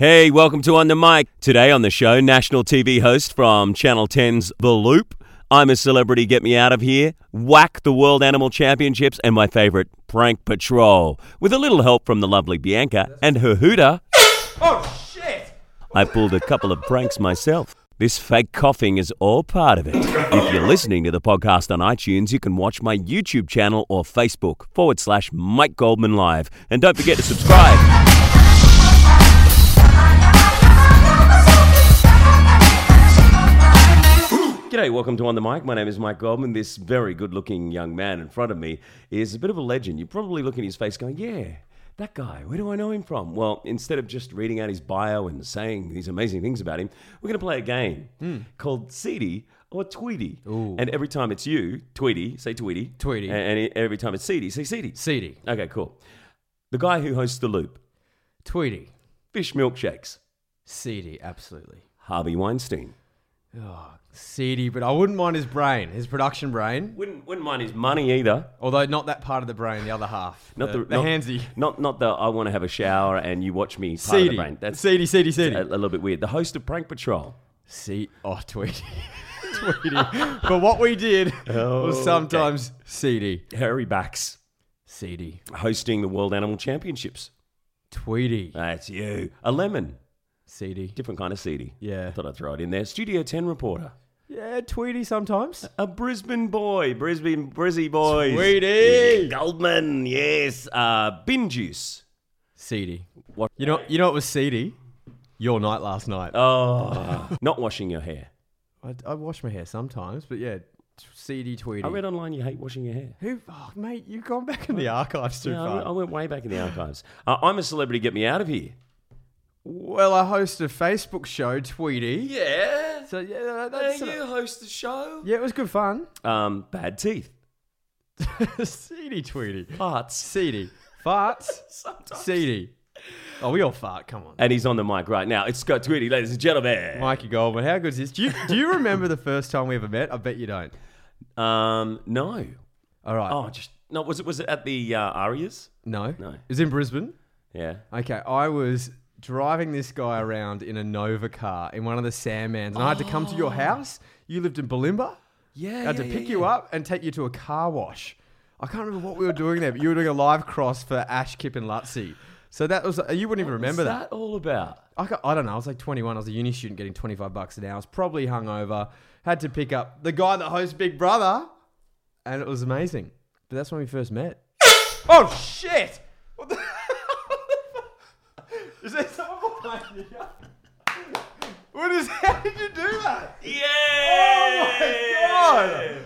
Hey, welcome to On the Mic. Today on the show, national TV host from Channel 10's The Loop. I'm a celebrity, get me out of here. Whack the World Animal Championships and my favorite, Prank Patrol. With a little help from the lovely Bianca and her hooter. Oh shit! I pulled a couple of pranks myself. This fake coughing is all part of it. If you're listening to the podcast on iTunes, you can watch my YouTube channel or Facebook forward slash Mike Goldman Live. And don't forget to subscribe. G'day, welcome to On the Mic. My name is Mike Goldman. This very good looking young man in front of me is a bit of a legend. You're probably looking at his face going, Yeah, that guy, where do I know him from? Well, instead of just reading out his bio and saying these amazing things about him, we're going to play a game hmm. called Seedy or Tweety. And every time it's you, Tweety, say Tweety. Tweety. And, every time it's Seedy, say Seedy. Seedy. Okay, cool. The guy who hosts The Loop, Tweety. Fish Milkshakes, Seedy, absolutely. Harvey Weinstein. Oh, seedy, but I wouldn't mind his brain, his production brain. Wouldn't, wouldn't mind his money either. Although not that part of the brain, the other half. Not the, the, not, handsy. Not not the I want to have a shower and you watch me part of the Seedy. brain. That's seedy, seedy, seedy. a, a little bit weird. The host of Prank Patrol. See, oh, Tweety. Tweety. but what we did oh, was sometimes seedy. Harry Backs Seedy. hosting the World Animal Championships. Tweety. That's you. A lemon. Seedy. Different kind of seedy. Yeah. Thought I'd throw it in there. Studio 10 reporter. Yeah, Tweety sometimes. A Brisbane boy. Brisbane, Brizzy boys. Tweety. Goldman, yes. Uh, bin juice. Seedy. What? You know, you know what was seedy? Your night last night. Oh, not washing your hair. I, I wash my hair sometimes, but yeah, seedy Tweety. I read online you hate washing your hair. Who, oh, mate, you've gone back in the archives too I far. went, I went way back in the archives. Uh, I'm a celebrity. Get me out of here. Well, I host a Facebook show, Tweety. Yeah. So yeah, that's host the show. yeah, it was good fun. Um, bad teeth. seedy Tweety, Farts. seedy farts, seedy. Oh, we all fart. Come on, And he's on the mic right now. It's Scott Tweedie, ladies and gentlemen. Mikey Goldman. How good is this? Do you do you remember the first time we ever met? I bet you don't. Um, no. All right. Oh, just no. Was it was it at the uh, Arias? no, no. It was in Brisbane. Yeah. Okay, I was driving this guy around in a Nova car in one of the Sandmans, and I had to come to your oh. house. You lived in Bulimba. Yeah. I had to pick you up and take you to a car wash. I can't remember what we were doing there, but you were doing a live cross for Ash, Kip, and Luttsy. So that was you wouldn't even remember What's that. that all about? I, got, I don't know. I was like 21. I was a uni student getting 25 bucks an hour. I was probably hungover. Had to pick up the guy that hosts Big Brother, and it was amazing. But that's when we first met. oh shit! What the? is there someone behind you? What is? How did you do that? Yeah. Oh my god.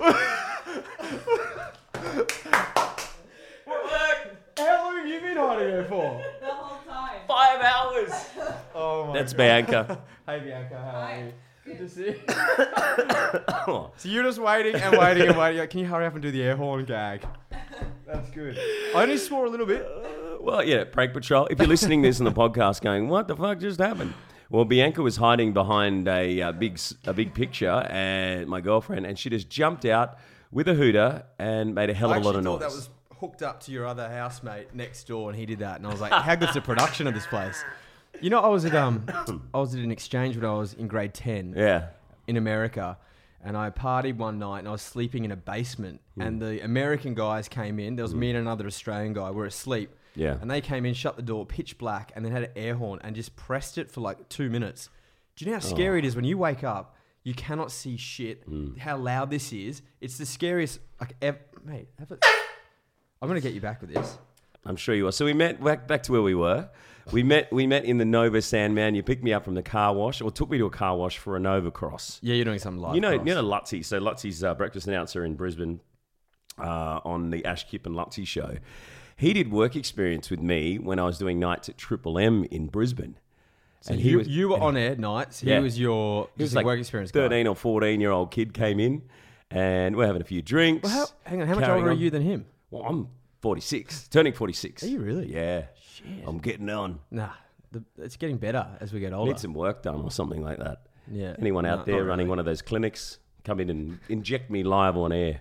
How long have you been hiding there for? The whole time. Five hours. Oh my god. That's Bianca. Hey Bianca, how are you? Good to see you. so you're just waiting and waiting and waiting. Like, Can you hurry up and do the air horn gag? That's good. I only swore a little bit. Uh, well, yeah, prank patrol. If you're listening to this in the podcast, going, "What the fuck just happened?" Well, Bianca was hiding behind a, uh big a big picture, and my girlfriend, and she just jumped out with a hooter and made a hell of a lot of noise. that was hooked up to your other housemate next door, and he did that. And I was like, how good's the production of this place? You know, I was at um, I was at an exchange when I was in grade ten. yeah. in America, and I partied one night and I was sleeping in a basement. And the American guys came in. There was me and another Australian guy. We're asleep. Yeah. And they came in, shut the door, pitch black, and then had an air horn and just pressed it for like two minutes. Do you know how scary it is when you wake up? You cannot see shit. How loud this is. It's the scariest. Like, ever, mate. I'm gonna get you back with this. I'm sure you are. So we met back back to where we were. We met we met in the Nova Sandman. You picked me up from the car wash, or took me to a car wash for a Nova Cross. Yeah, you're doing some live. You know, you know Luttsy. So Luttsy's uh, breakfast announcer in Brisbane uh, on the Ash Kip and Luttsy show. He did work experience with me when I was doing nights at Triple M in Brisbane. So you, you were on air nights. He Yeah. was your he was like work experience. guy. 13 or 14 year old kid came in and we're having a few drinks. Well, how, hang on, how much older are you than him? Well, I'm 46, turning 46. Are you really? Yeah. Shit. I'm getting on. Nah, the, it's getting better as we get older. Need some work done or something like that. Yeah. Anyone No, out there running really. one of those clinics, come in and inject me live on air.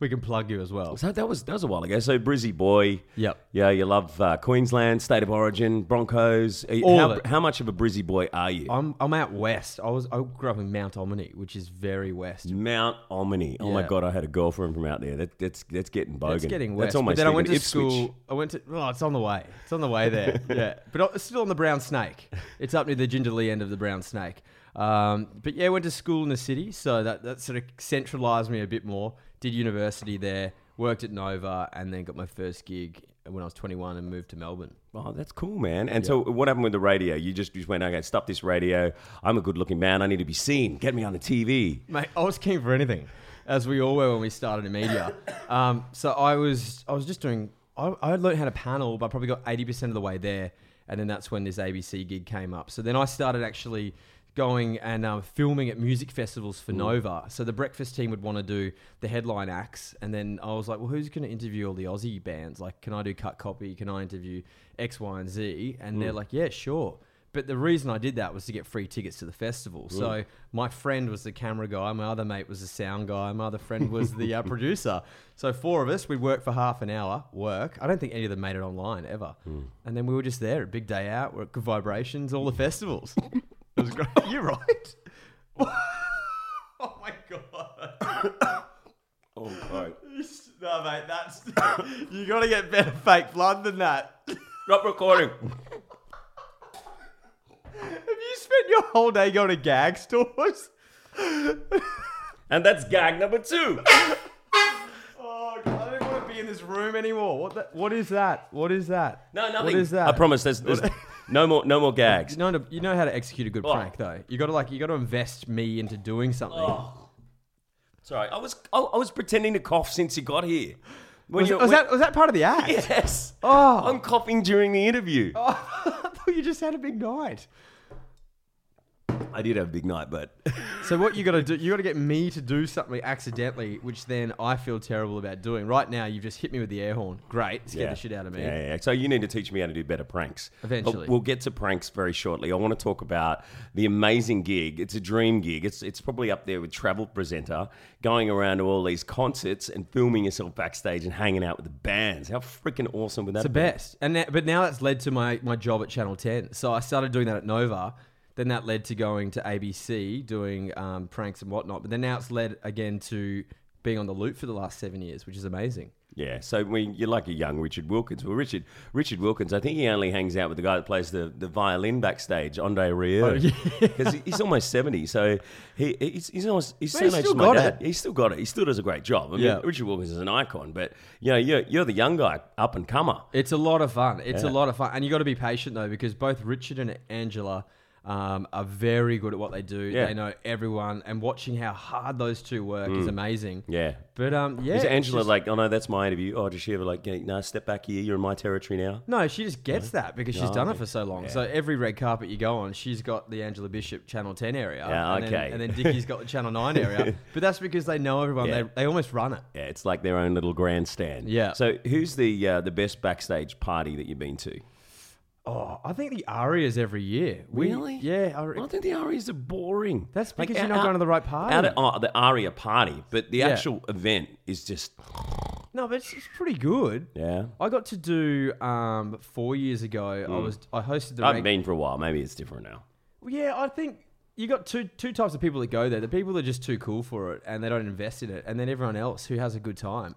We can plug you as well. So that was that was a while ago. So Brizzy boy, Yep. yeah, you love uh, Queensland, state of origin, Broncos. You- All how, of it. how much of a Brizzy boy are you? I'm I'm out west. I was I grew up in Mount Ommaney, which is very west. Mount Ommaney. Oh my Yeah. god, I had a girlfriend from out there. That, that's that's getting bogan. It's getting west. That's almost but then I even went to Ipswich. school. I went to. Oh, it's on the way. It's on the way there. yeah, but it's still on the Brown Snake. It's up near the Jindalee end of the Brown Snake. Um, but yeah, I went to school in the city, so that that sort of centralised me a bit more. Did university there, worked at Nova, and then got my first gig when I was 21 and moved to Melbourne. Oh, that's cool, man. And so, what happened with the radio? You just, just went, okay, stop this radio. I'm a good-looking man. I need to be seen. Get me on the TV. Mate, I was keen for anything, as we all were when we started in media. Um, so I was, I was just doing. I, I had learned how to panel, but I probably got eighty percent of the way there, and then that's when this ABC gig came up. So then I started actually going and um, filming at music festivals for Nova. So the breakfast team would want to do the headline acts, and then I was like, well, who's going to interview all the Aussie bands? Like, can I do cut copy? Can I interview X, Y, and Z? And they're like, yeah, sure. But the reason I did that was to get free tickets to the festival. So my friend was the camera guy, my other mate was the sound guy, my other friend was the uh, producer. So four of us, we'd work for half an hour, work. I don't think any of them made it online ever. And then we were just there, a big day out, we're at Good Vibrations, all the festivals. was great. You're right. oh my god. Oh, God. no, mate, that's you got to get better fake blood than that. Stop recording. Have you spent your whole day going to gag stores? and that's gag number two. Oh, God, I don't want to be in this room anymore. What the, What is that? What is that? No, nothing. What is that? I promise. There's, there's no more, no more gags. You know, you know how to execute a good Oh. prank, though. You got to like, you got to invest me into doing something. Oh. Sorry, I was, I, I was pretending to cough since you got here. When was, you- was when- that was that part of the act? Yes. Oh. I'm coughing during the interview. Oh, I thought you just had a big night. I did have a big night, but So what you got to do? You got to get me to do something accidentally, which then I feel terrible about doing. Right now, you've just hit me with the air horn. Great, scared the shit out of me. Yeah, yeah, yeah. So you need to teach me how to do better pranks. Eventually. But we'll get to pranks very shortly. I want to talk about the amazing gig. It's a dream gig. It's it's probably up there with travel presenter, going around to all these concerts and filming yourself backstage and hanging out with the bands. How freaking awesome would that It's the be? best. And that, but now that's led to my, my job at Channel 10. So I started doing that at Nova. Then that led to going to ABC, doing um, pranks and whatnot. But then now it's led again to being on the loop for the last seven years, which is amazing. Yeah, so we, you're like a young Richard Wilkins. Well, Richard Richard Wilkins, I think he only hangs out with the guy that plays the, the violin backstage, Andre Rieu, Oh, yeah. because he's almost seventy. So he he's, he's almost he's same he's age still as my got dad. it. He's still got it. He still does a great job. I mean, Yeah. Richard Wilkins is an icon, but you know you're you're the young guy, up and comer. It's a lot of fun. It's Yeah. a lot of fun. And you got to be patient, though, because both Richard and Angela um, are very good at what they do. Yeah. They know everyone. And watching how hard those two work is amazing. Yeah. But um, yeah. Is it's Angela just- like, oh no, that's my interview? Oh, does she ever like, "Hey, no, step back here, you're in my territory now? No, she just gets that because she's done it for so long. So every red carpet you go on, she's got the Angela Bishop Channel 10 area. Yeah, and okay. Then, and then Dickie's got the Channel 9 area. But that's because they know everyone. Yeah. They, they almost run it. Yeah, it's like their own little grandstand. Yeah. So who's the uh, the best backstage party that you've been to? Oh, I think the Arias every year. We- Really? Yeah. I, I think the Arias are boring. That's Like, because you're out- not going to the right party. Out of, oh, the Aria party, but the actual event is just no, but it's, it's pretty good. yeah. I got to do um, four years ago. I was I hosted the I haven't reg- been for a while. Maybe it's different now. Well, Yeah, I think you got two two types of people that go there. The people that are just too cool for it and they don't invest in it, and then everyone else who has a good time.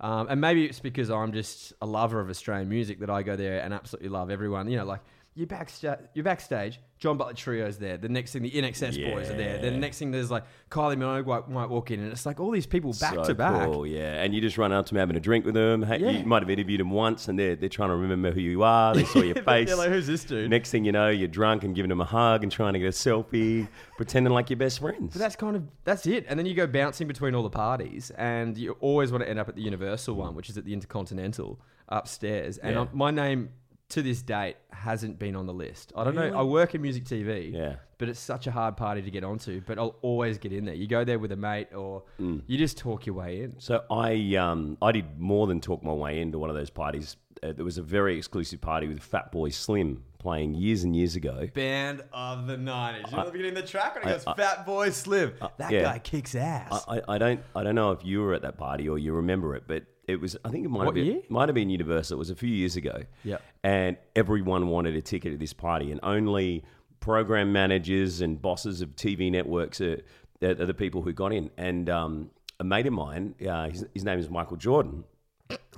Um, and maybe it's because I'm just a lover of Australian music that I go there and absolutely love everyone. You know, like you're backstage. You're backstage. John Butler Trio's there. The next thing, the INXS boys are there. Then the next thing, there's like Kylie Minogue might, might walk in, and it's like all these people back So to back. Cool, yeah. And you just run up to them having a drink with them. Hey, Yeah. You might have interviewed them once and they're, they're trying to remember who you are. They saw your face. They're like, who's this dude? Next thing you know, you're drunk and giving them a hug and trying to get a selfie, pretending like you're best friends. But that's kind of that's it. And then you go bouncing between all the parties, and you always want to end up at the Universal one, mm. which is at the Intercontinental upstairs. And Yeah. My name to this date hasn't been on the list. I don't know. I work in music TV, Yeah. but it's such a hard party to get onto. But I'll always get in there. You go there with a mate, or you just talk your way in. So I um I did more than talk my way into one of those parties. Uh, there was a very exclusive party with Fatboy Slim playing years and years ago. Band of the nineties. You know the beginning of the track when he goes, "Fatboy Slim." that yeah. guy kicks ass. I, I don't I don't know if you were at that party or you remember it, but it was I think it might What have been year? might have been Universal. It was a few years ago. Yep. And everyone wanted a ticket at this party, and only program managers and bosses of TV networks are, are, the people who got in. And um, a mate of mine, uh, his, his name is Michael Jordan.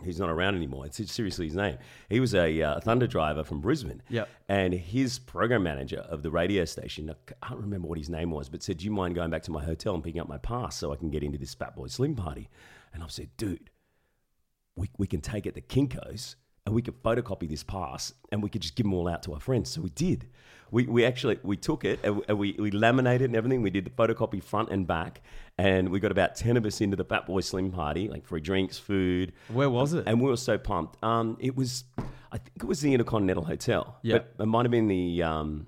He's not around anymore. It's seriously his name. He was a uh, thunder driver from Brisbane. Yep. And his program manager of the radio station, I can't remember what his name was, but said, Do you mind going back to my hotel and picking up my pass so I can get into this Fatboy Slim party? And I've said, Dude, we, we can take it to Kinko's and we could photocopy this pass and we could just give them all out to our friends. So we did. We, we actually we took it and we, we laminated and everything. We did the photocopy front and back, and we got about ten of us into the Fatboy Slim party, like free drinks, food. Where was it? And we were so pumped. Um, it was, I think it was the Intercontinental Hotel. Yeah. but it might have been the. Um,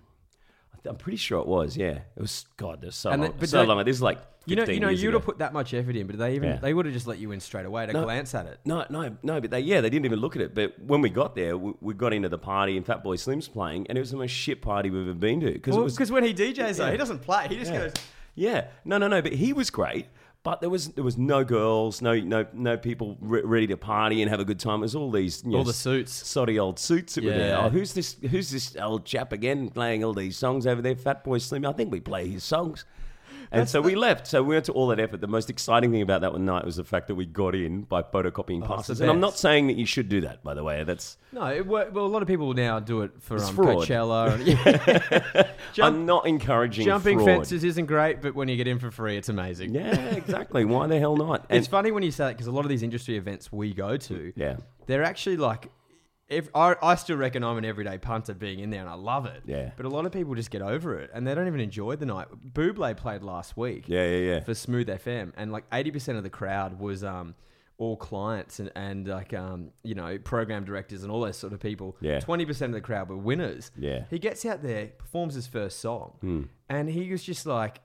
I'm pretty sure it was. Yeah, it was. God, there's so And long. then- but so don't- long. This is like. you know, 15 you know, years you'd have put that much effort in, but they even Yeah. they would have just let you in straight away to No. glance at it. No, no, no. But they, yeah, they didn't even look at it. But when we got there, we, we got into the party and Fatboy Slim's playing, and it was the most shit party we've ever been to. Because it was because when he DJs though, Yeah. he doesn't play. He just yeah. goes. yeah, no, no, no. But he was great. But there was there was no girls, no no no people re- ready to party and have a good time. It was all these you know, All the suits. soddy old suits that were there. Oh, who's this? Who's this old chap again playing all these songs over there? Fatboy Slim. I think we play his songs. And so we left. So we went to all that effort. The most exciting thing about that one night was the fact that we got in by photocopying Oh, passes. And I'm not saying that you should do that, by the way. That's No, it, wor- well, a lot of people now do it for It's um, fraud. Coachella. And. Jump- I'm not encouraging jumping fraud. fences isn't great, but when you get in for free, it's amazing. Yeah, exactly. Why the hell not? And It's funny when you say that because a lot of these industry events we go to, Yeah. they're actually like. If, I, I still reckon I'm an everyday punter being in there and I love it. Yeah. But a lot of people just get over it and they don't even enjoy the night. Buble played last week. yeah, yeah, yeah. for Smooth FM, and like eighty percent of the crowd was um, all clients and, and like um, you know program directors and all those sort of people. Yeah. twenty percent of the crowd were winners. Yeah. he gets out there, performs his first song, and he was just like.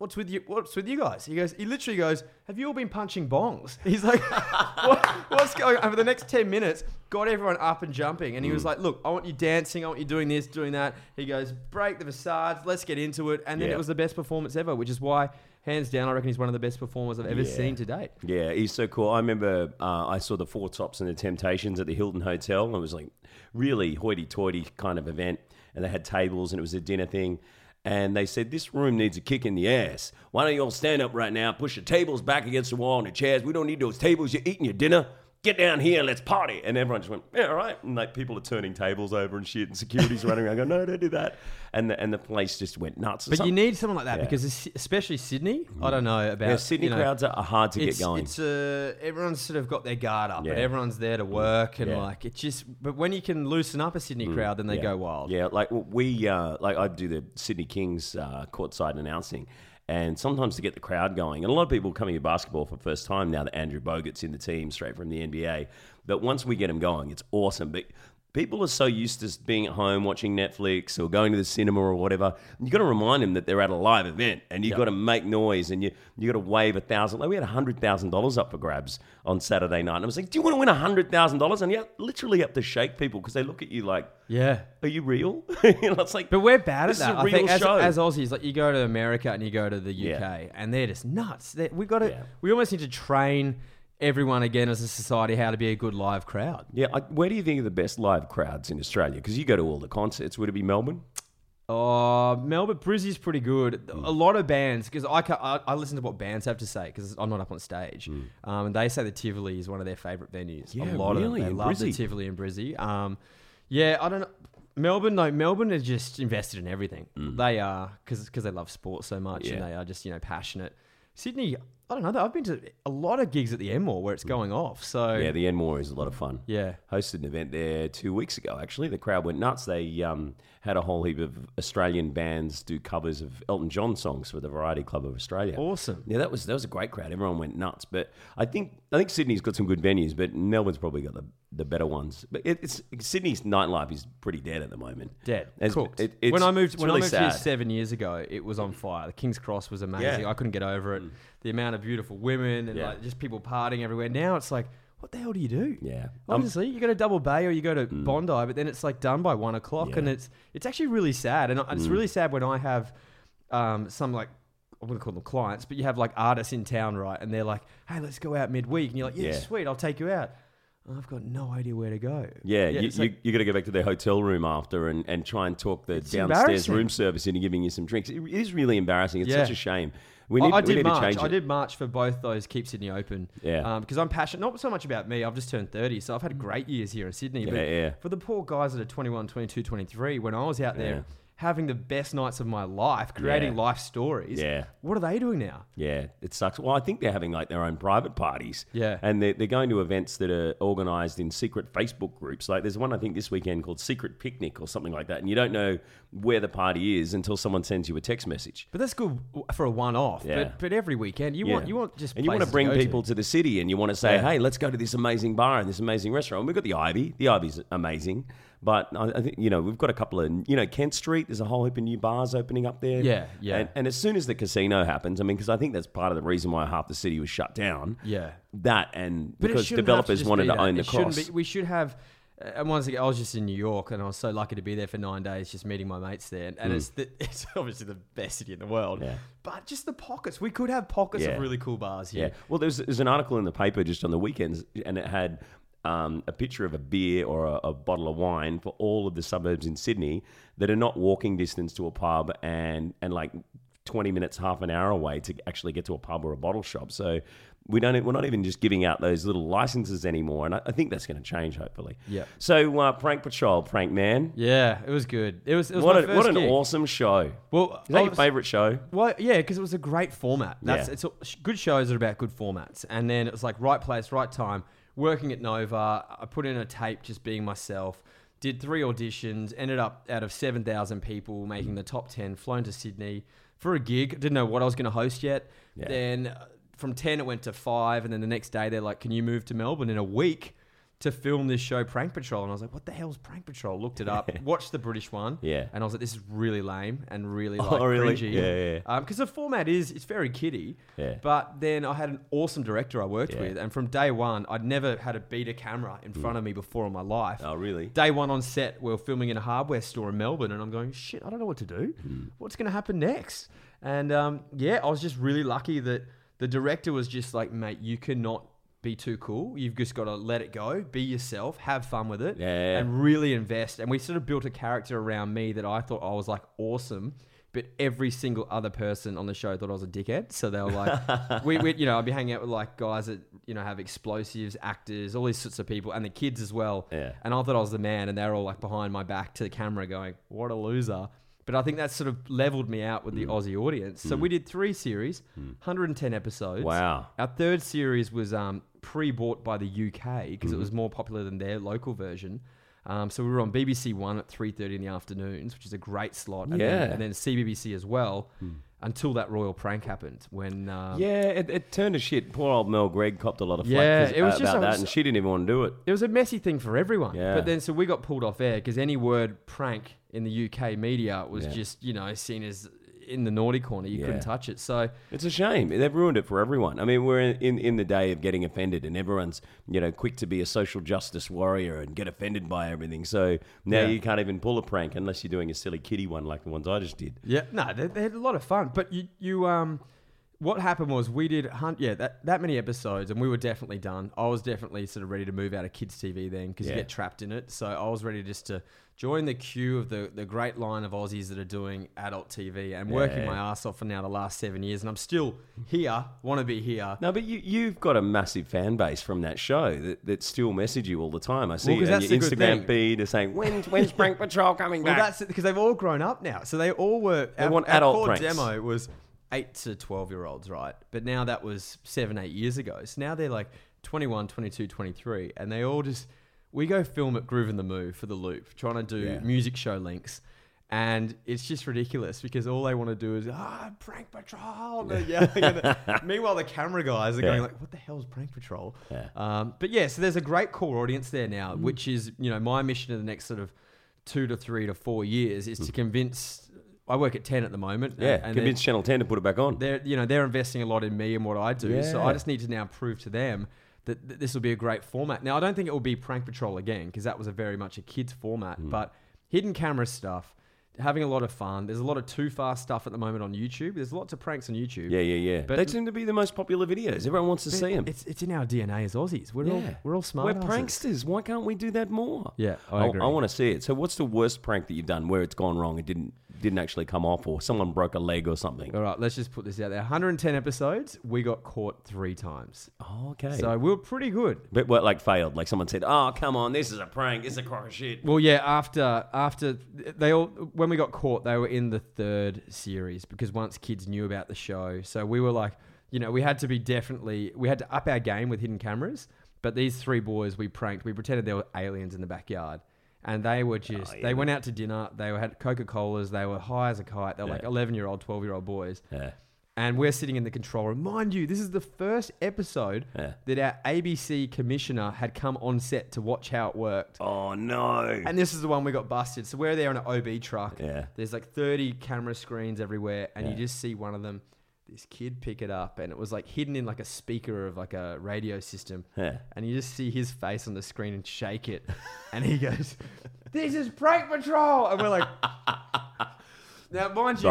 What's with you? What's with you guys? He goes. He literally goes. Have you all been punching bongs? He's like, what, what's going on? Over the next ten minutes, got everyone up and jumping, and he Mm. was like, look, I want you dancing. I want you doing this, doing that. He goes, break the facades. Let's get into it. And then Yeah. it was the best performance ever, which is why, hands down, I reckon he's one of the best performers I've ever Yeah. seen to date. Yeah, he's so cool. I remember uh, I saw the Four Tops and the Temptations at the Hilton Hotel. And it was like really hoity-toity kind of event, and they had tables, and it was a dinner thing. And they said this room needs a kick in the ass. Why don't you all stand up right now, push your tables back against the wall and the chairs? We don't need those tables. You're eating your dinner. Get down here, let's party. And everyone just went, yeah, all right. And like people are turning tables over and shit, and security's running around, going, no, don't do that. And the, and the place just went nuts. But you need someone like that Yeah. because, especially Sydney, I don't know about yeah, Sydney you know, crowds are hard to get going. It's uh, everyone's sort of got their guard up, Yeah. and everyone's there to work, and. Mm. like it's just. But when you can loosen up a Sydney crowd, then they go wild. Yeah, like we, uh, like I do the Sydney Kings uh, courtside announcing, and sometimes to get the crowd going, and a lot of people coming to basketball for the first time now that Andrew Bogut's in the team straight from the NBA. But once we get them going, it's awesome. But people are so used to being at home watching Netflix or going to the cinema or whatever. You've got to remind them that they're at a live event, and you have got to make noise, and you you got to wave a thousand. Like we had a hundred thousand dollars up for grabs on Saturday night, and I was like, "Do you want to win a hundred thousand dollars?" And you literally have to shake people because they look at you like. Yeah. Are you real? you know, it's like, But we're bad at that. I real think as, as Aussies, like you go to America and you go to the UK, Yeah. and they're just nuts. They, we got to. Yeah. We almost need to train everyone again as a society how to be a good live crowd. yeah. I, where do you think are the best live crowds in Australia? Because you go to all the concerts. Would it be Melbourne? Oh, Melbourne Brizzy's pretty good. Mm. A lot of bands because I, I I listen to what bands have to say because I'm not up on stage, um, and they say the Tivoli is one of their favourite venues. Mm. Yeah, a lot really? of them they love the Tivoli and Brizzy. Um, yeah, I don't know. Melbourne, no, Melbourne is just invested in everything. Mm. They are because they love sport so much and they are just you know passionate. Sydney, I don't know. I've been to a lot of gigs at the Enmore where it's going off. So Mm. Yeah, the Enmore is a lot of fun. Yeah. Hosted an event there two weeks ago, actually. The crowd went nuts. They um, had a whole heap of Australian bands do covers of Elton John songs for the Variety Club of Australia. Awesome. Yeah, that was that was a great crowd. Everyone went nuts. But I think I think Sydney's got some good venues, but Melbourne's probably got the, the better ones. But it, it's Sydney's nightlife is pretty dead at the moment. Dead, It's- cooked. it- it's- when I moved, when really I moved here seven years ago, it was on fire. The King's Cross was amazing. Yeah. Mm. I couldn't get over it. The amount of beautiful women and Yeah. like just people partying everywhere. Now it's like, what the hell do you do? Yeah. Um, Honestly, you go to Double Bay or you go to Bondi, but then it's like done by one o'clock, Yeah. and it's it's actually really sad. And it's really sad when I have um, some like I'm gonna call them clients, but you have like artists in town, right? And they're like, "Hey, let's go out midweek," and you're like, "Yeah, Yeah. sweet, I'll take you out." I've got no idea where to go. Yeah, you, it's you, like- you got to go back to their hotel room after and, and try and talk the downstairs room service into giving you some drinks. It is really embarrassing. It's Yeah. such a shame. We need, I, we did need March. I did March for both those Keep Sydney Open. Yeah. Um, because I'm passionate, not so much about me. I've just turned 30, so I've had great years here in Sydney. but Yeah, yeah. for the poor guys that are 21, 22, 23, when I was out there Yeah. Having the best nights of my life, creating Yeah. life stories, Yeah. what are they doing now? Yeah, it sucks. Well, I think they're having like their own private parties. Yeah. And they're, they're going to events that are organized in secret Facebook groups. Like there's one, I think, this weekend called Secret Picnic or something like that. And you don't know where the party is until someone sends you a text message. But that's good for a one-off. Yeah. But but every weekend you want you want just and you want to bring go people to. the city and you want to say, Yeah. hey, let's go to this amazing bar and this amazing restaurant. And We've got the Ivy. The Ivy's amazing. But I, I think, you know, we've got a couple of, you know, Kent Street, there's a whole heap of new bars opening up there. Yeah, yeah. And, and as soon as the casino happens, I mean, because I think that's part of the reason why half the city was shut down. Yeah. That and But because developers wanted be to that. own the It shouldn't cross. be- we should have. uh, And once again, I was just in New York, and I was so lucky to be there for nine days, just meeting my mates there. And, and it's the, it's obviously the best city in the world. Yeah. But just the pockets, we could have pockets Yeah. of really cool bars here. Yeah. Well, there's there's an article in the paper just on the weekends, and it had um, a picture of a beer or a, a bottle of wine for all of the suburbs in Sydney that are not walking distance to a pub and and like 20 minutes, half an hour away to actually get to a pub or a bottle shop. So we don't we're not even just giving out those little licenses anymore, and I, I think that's going to change hopefully. Yeah. So uh, prank patrol, prank man. Yeah, it was good. It was. It was What, a, first what an gig. awesome show! Well, Is that I your was- favourite show? Well, yeah, because it was a great format. That's Yeah. it's a, good shows are about good formats, and then it was like right place, right time. Working at Nova, I put in a tape, just being myself. Did three auditions, ended up out of seven thousand people, making the top ten. Flown to Sydney for a gig. Didn't know what I was going to host yet. Yeah. Then uh, from ten it went to five, and then the next day they're like, "Can you move to Melbourne in a week?" To film this show, Prank Patrol, and I was like, "What the hell's Prank Patrol?" Looked it up, watched the British one, Yeah. and I was like, "This is really lame and really Oh, like really? cringy." Yeah, yeah. because the format is it's very kiddie. Yeah. But then I had an awesome director I worked Yeah. with, and from day one, I'd never had a beta camera in front of me before in my life. Oh, really? Day one on set, we are filming in a hardware store in Melbourne, and I'm going, shit, I don't know what to do. Hmm. What's going to happen next? And um, yeah, I was just really lucky that the director was just like, mate, you cannot be too cool. You've just got to let it go, be yourself, have fun with it, Yeah, and really invest. And we sort of built a character around me that I thought I was like awesome. But every single other person on the show thought I was a dickhead. So they were like, we, we, you know, I'd be hanging out with like guys that, you know, have explosives, actors, all these sorts of people, and the kids as well. Yeah. And I thought I was the man, and they're all like behind my back to the camera going, what a loser. But I think that sort of leveled me out with the Hmm. Aussie audience. So we did three series, 110 episodes. Wow. Our third series was um, pre-bought by the UK because it Mm-hmm. was more popular than their local version. Um, so we were on BBC One at three thirty in the afternoons, which is a great slot. And Yeah. then, and then CBBC as well, until that royal prank happened when. Um, Yeah, it, it turned to shit. Poor old Mel Greig copped a lot of flack it was uh, just- about I that, was- and she didn't even want to do it. It was a messy thing for everyone. Yeah. But then, so we got pulled off air because any word prank in the UK media was Yeah. just, you know, seen as in the naughty corner. You Yeah. couldn't touch it. So, It's a shame. They've ruined it for everyone. I mean, we're in, in, in the day of getting offended, and everyone's you know quick to be a social justice warrior and get offended by everything. So now Yeah. you can't even pull a prank unless you're doing a silly kitty one like the ones I just did. yeah, no, they, they had a lot of fun. But you, you, um, what happened was we did hunt yeah that, that many episodes and we were definitely done. I was definitely sort of ready to move out of kids TV then because Yeah. you get trapped in it. So I was ready just to join the queue of the the great line of Aussies that are doing adult TV and working my ass off for now the last seven years, and I'm still here. Want to be here. No, but you, you've got a massive fan base from that show that, that still message you all the time. I see Well, on your Instagram feed are saying, when's, when's Prank Patrol coming Well, back? that's it because they've all grown up now. So they all were. They our, want our adult core pranks. demo was eight to 12 year olds, right? But now that was seven, eight years ago. So now they're like 21, 22, 23. And they all just. We go film at Groovin the Moo for the loop, trying to do Yeah. music show links. And it's just ridiculous because all they want to do is, ah, Prank Patrol. And they're yelling at. Meanwhile, the camera guys are Yeah. going like, what the hell is Prank Patrol? Yeah. Um, but yeah, so there's a great core audience there now, Mm. which is, you know, my mission in the next sort of two to three to four years is to convince. I work at ten at the moment. Yeah, and convince Channel 10 to put it back on. they're, you know they're investing a lot in me and what I do. So I just need to now prove to them that, that this will be a great format. Now I don't think it will be Prank Patrol again because that was a very much a kids format, Mm. but hidden camera stuff. Having a lot of fun. There's a lot of too fast stuff at the moment on YouTube. There's lots of pranks on YouTube. yeah, yeah, yeah. But- they seem to be the most popular videos. Everyone wants to see them. It's it's in our DNA as Aussies. We're all yeah. we're all smart. We're pranksters. Why can't we do that more? Yeah, I agree. I want to see it. So, what's the worst prank that you've done where it's gone wrong and didn't didn't actually come off, or someone broke a leg or something? All right, let's just put this out there. 110 episodes, we got caught three times. Oh, okay. So we were pretty good. but what, like failed? Like someone said, "Oh, come on, this is a prank. It's a crock of shit." Well, yeah, after after they all when we got caught, they were in the third series because once kids knew about the show, so we were like, you know, we had to be definitely we had to up our game with hidden cameras. But these three boys we pranked, we pretended there were aliens in the backyard. And they were oh, just, they went out to dinner. They were, had Coca Colas. They were high as a kite. They were like 11 year old, 12 year old boys. Yeah. And we're sitting in the control room. Mind you, this is the first episode Yeah. that our ABC commissioner had come on set to watch how it worked. Oh no. And this is the one we got busted. So we're there in an OB truck. Yeah. There's like 30 camera screens everywhere, and Yeah. you just see one of them. This kid pick it up, and it was like hidden in like a speaker of like a radio system. Yeah. And you just see his face on the screen and shake it, and he goes, "This is prank patrol," and we're like. Now, mind you,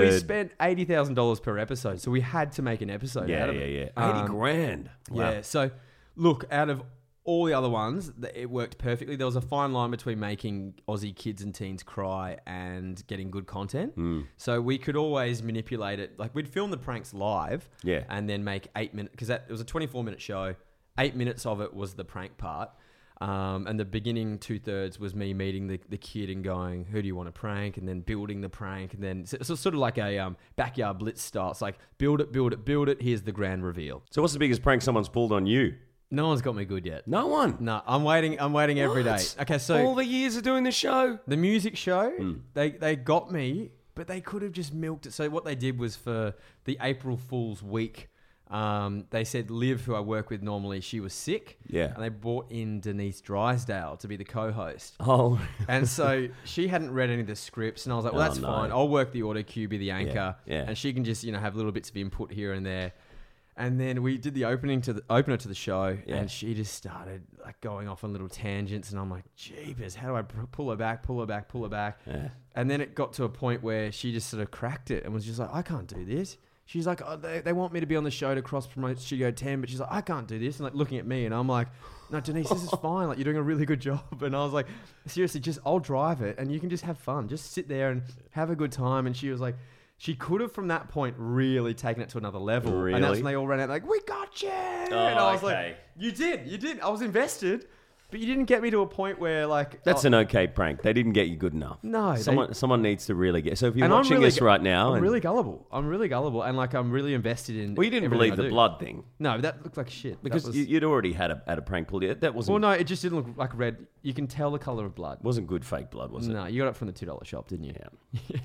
we spent eighty thousand dollars per episode, so we had to make an episode yeah, out of yeah, it. yeah. Eighty Um, grand. Wow. yeah. So, look, out of all the other ones, it worked perfectly. There was a fine line between making Aussie kids and teens cry and getting good content. Hmm. So we could always manipulate it. Like we'd film the pranks live, Yeah. and then make eight minutes because that it was a twenty-four minute show. Eight minutes of it was the prank part. Um, and the beginning two thirds was me meeting the, the kid and going, "Who do you want to prank?" And then building the prank, and then so, so sort of like a um, backyard blitz style. It's like build it, build it, build it. Here's the grand reveal. So, what's the biggest prank someone's pulled on you? No one's got me good yet. No one. No, I'm waiting. I'm waiting every day. What? Okay, so all the years of doing the show. the music show, Hmm. they they got me, but they could have just milked it. So what they did was for the April Fool's week, um, they said Liv, who I work with normally, she was sick. Yeah. and they brought in Denise Drysdale to be the co-host. Oh, And so she hadn't read any of the scripts, and I was like, "Well, Oh, that's no. fine. I'll work the auto cue, be the anchor, yeah. and she can just you know have little bits of input here and there." And then we did the opening to the opener to the show, Yeah. and she just started like going off on little tangents, and I'm like, "Jeepers, how do I pull her back, pull her back, pull her back?" Yeah. And then it got to a point where she just sort of cracked it and was just like, "I can't do this." She's like, oh, they, they want me to be on the show to cross promote Studio 10, but she's like, I can't do this. And like looking at me, and I'm like, no, Denise, this is fine. Like, you're doing a really good job. And I was like, seriously, just I'll drive it and you can just have fun. Just sit there and have a good time. And she was like, she could have from that point really taken it to another level. And that's when they all ran out, like, we got you. Oh, and Oh, I was okay. like, you did, you did. I was invested, but you didn't get me to a point where, like, that's oh, an okay prank. They didn't get you good enough. No, they- someone someone needs to really get. So if you're and watching really, this right now, I'm and, really gullible. I'm really gullible, and like I'm really invested in. well, you didn't everything believe I the do. blood thing No, that looked like shit. because was, you, you'd already had a had a prank pulled. That wasn't well, no, it just didn't look like red. You can tell the color of blood. wasn't good fake blood, was it? No, you got it from the two dollar shop, didn't you? Yeah,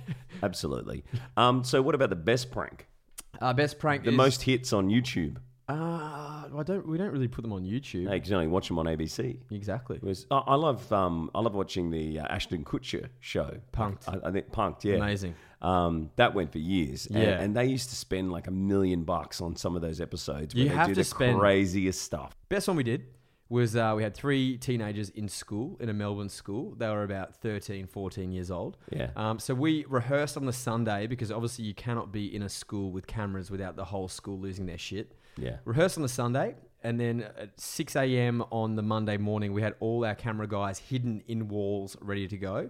absolutely. Um, so what about the best prank? Uh, best prank. The is, most hits on YouTube. Uh, I don't. We don't really put them on YouTube. Hey, 'cause you only watch them on ABC. Exactly. It was, I I love um, I love watching the uh, Ashton Kutcher show. Punked. I, I think Punked, yeah, Amazing. Um, that went for years. And- Yeah. and, they used to spend like a million bucks on some of those episodes. Where You they have do to the spend- craziest stuff. Best one we did. was uh, we had three teenagers in school, in a Melbourne school. They were about 13, 14 years old. Yeah. Um, so we rehearsed on the Sunday because obviously you cannot be in a school with cameras without the whole school losing their shit. Yeah. Rehearsed on the Sunday, and then at 6 a.m. on the Monday morning, we had all our camera guys hidden in walls ready to go.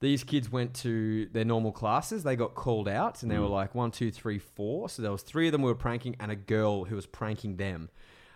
These kids went to their normal classes. They got called out, and they were like one, two, three, four. So there was three of them who were pranking, and a girl who was pranking them.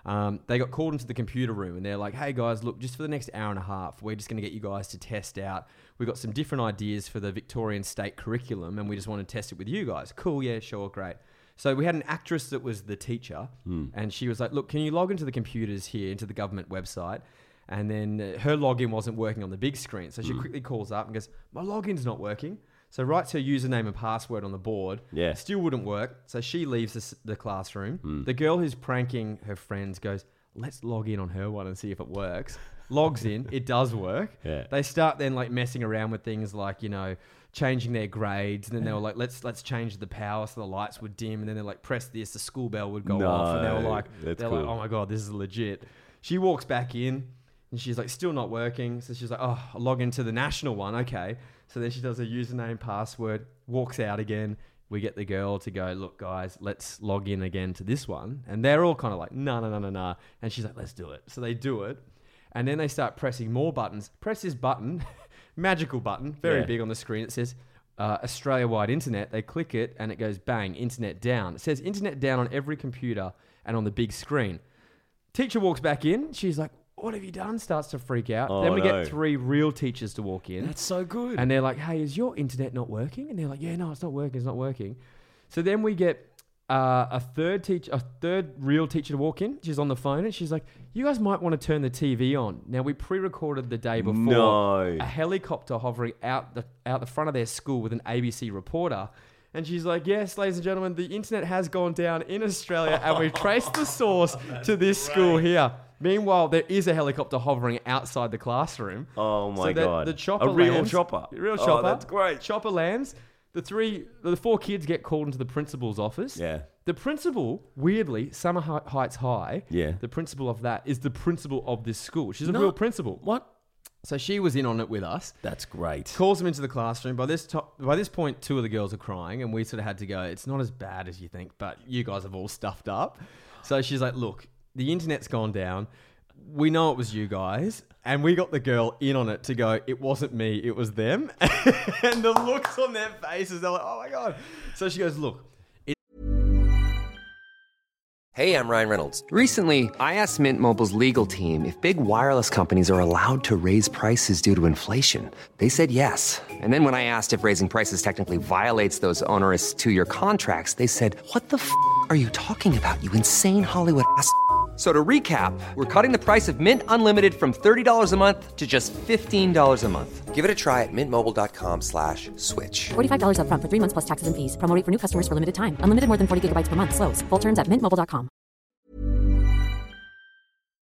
Um, they got called into the computer room, and they're like, "Hey guys, look, just for the next hour and a half, we're just going to get you guys to test out. We've got some different ideas for the Victorian state curriculum, and we just want to test it with you guys. Cool, yeah, sure, great." So we had an actress that was the teacher, and she was like, "Look, can you log into the computers here, into the government website?" And then uh, her login wasn't working on the big screen, so she quickly calls up and goes, "My login's not working." So writes her username and password on the board. Yeah. Still wouldn't work. So she leaves the, the classroom. Hmm. The girl who's pranking her friends goes, "Let's log in on her one and see if it works." Logs in, it does work. Yeah. They start then like messing around with things like you know changing their grades, and then they were like, "Let's let's change the power so the lights would dim," and then they're like, "Press this, the school bell would go off," and they were No, like, that's "They're like, cool. oh my god, this is legit." She walks back in. And she's like, still not working. So she's like, oh, I'll log into the national one. Okay. So then she does her username, password, walks out again. We get the girl to go, look, guys, let's log in again to this one. And they're all kind of like, no, no, no, no, no. And she's like, let's do it. So they do it. And then they start pressing more buttons. Press this button, magical button, very Yeah. big on the screen. It says uh, Australia wide internet. They click it and it goes bang, internet down. It says internet down on every computer and on the big screen. Teacher walks back in. She's like, "What have you done?" Starts to freak out. Oh, then we no. get three real teachers to walk in, That's so good. and they're like, "Hey, is your internet not working?" And they're like, "Yeah, no, it's not working. It's not working." So then we get uh, a third teacher, a third real teacher to walk in. She's on the phone, and she's like, "You guys might want to turn the TV on." Now we pre-recorded the day before No. a helicopter hovering out the out the front of their school with an ABC reporter. And she's like, Yes, ladies and gentlemen, the internet has gone down in Australia, and we've traced the source to this school here. Meanwhile, there is a helicopter hovering outside the classroom. Oh my So the- God. The chopper A real lands- chopper? a Real Oh, chopper. that's great. Chopper lands. The three, the four kids get called into the principal's office. Yeah. The principal, weirdly, Summer Hi- Heights High. Yeah. The principal of that is the principal of this school. She's a No. real principal. What? So she was in on it with us That's great. calls them into the classroom. By this to- by this point, two of the girls are crying, and we sort of had to go. It's not as bad as you think, but you guys have all stuffed up. So she's like, "Look, the internet's gone down. We know it was you guys." And we got the girl in on it to go, it wasn't me, it was them. and the looks on their faces, they're like, oh my God. So she goes, look, Hey, I'm Ryan Reynolds. Recently, I asked Mint Mobile's legal team if big wireless companies are allowed to raise prices due to inflation. They said yes. And then when I asked if raising prices technically violates those onerous two year contracts, they said, What the f are you talking about, you insane Hollywood ass? F- So to recap, we're cutting the price of Mint Unlimited from $30 a month to just $15 a month. Give it a try at mintmobile.com slash switch. $45 upfront for three months plus taxes and fees. Promo for new customers for limited time. Unlimited more than 40 gigabytes per month. Slows. Full terms at mintmobile.com.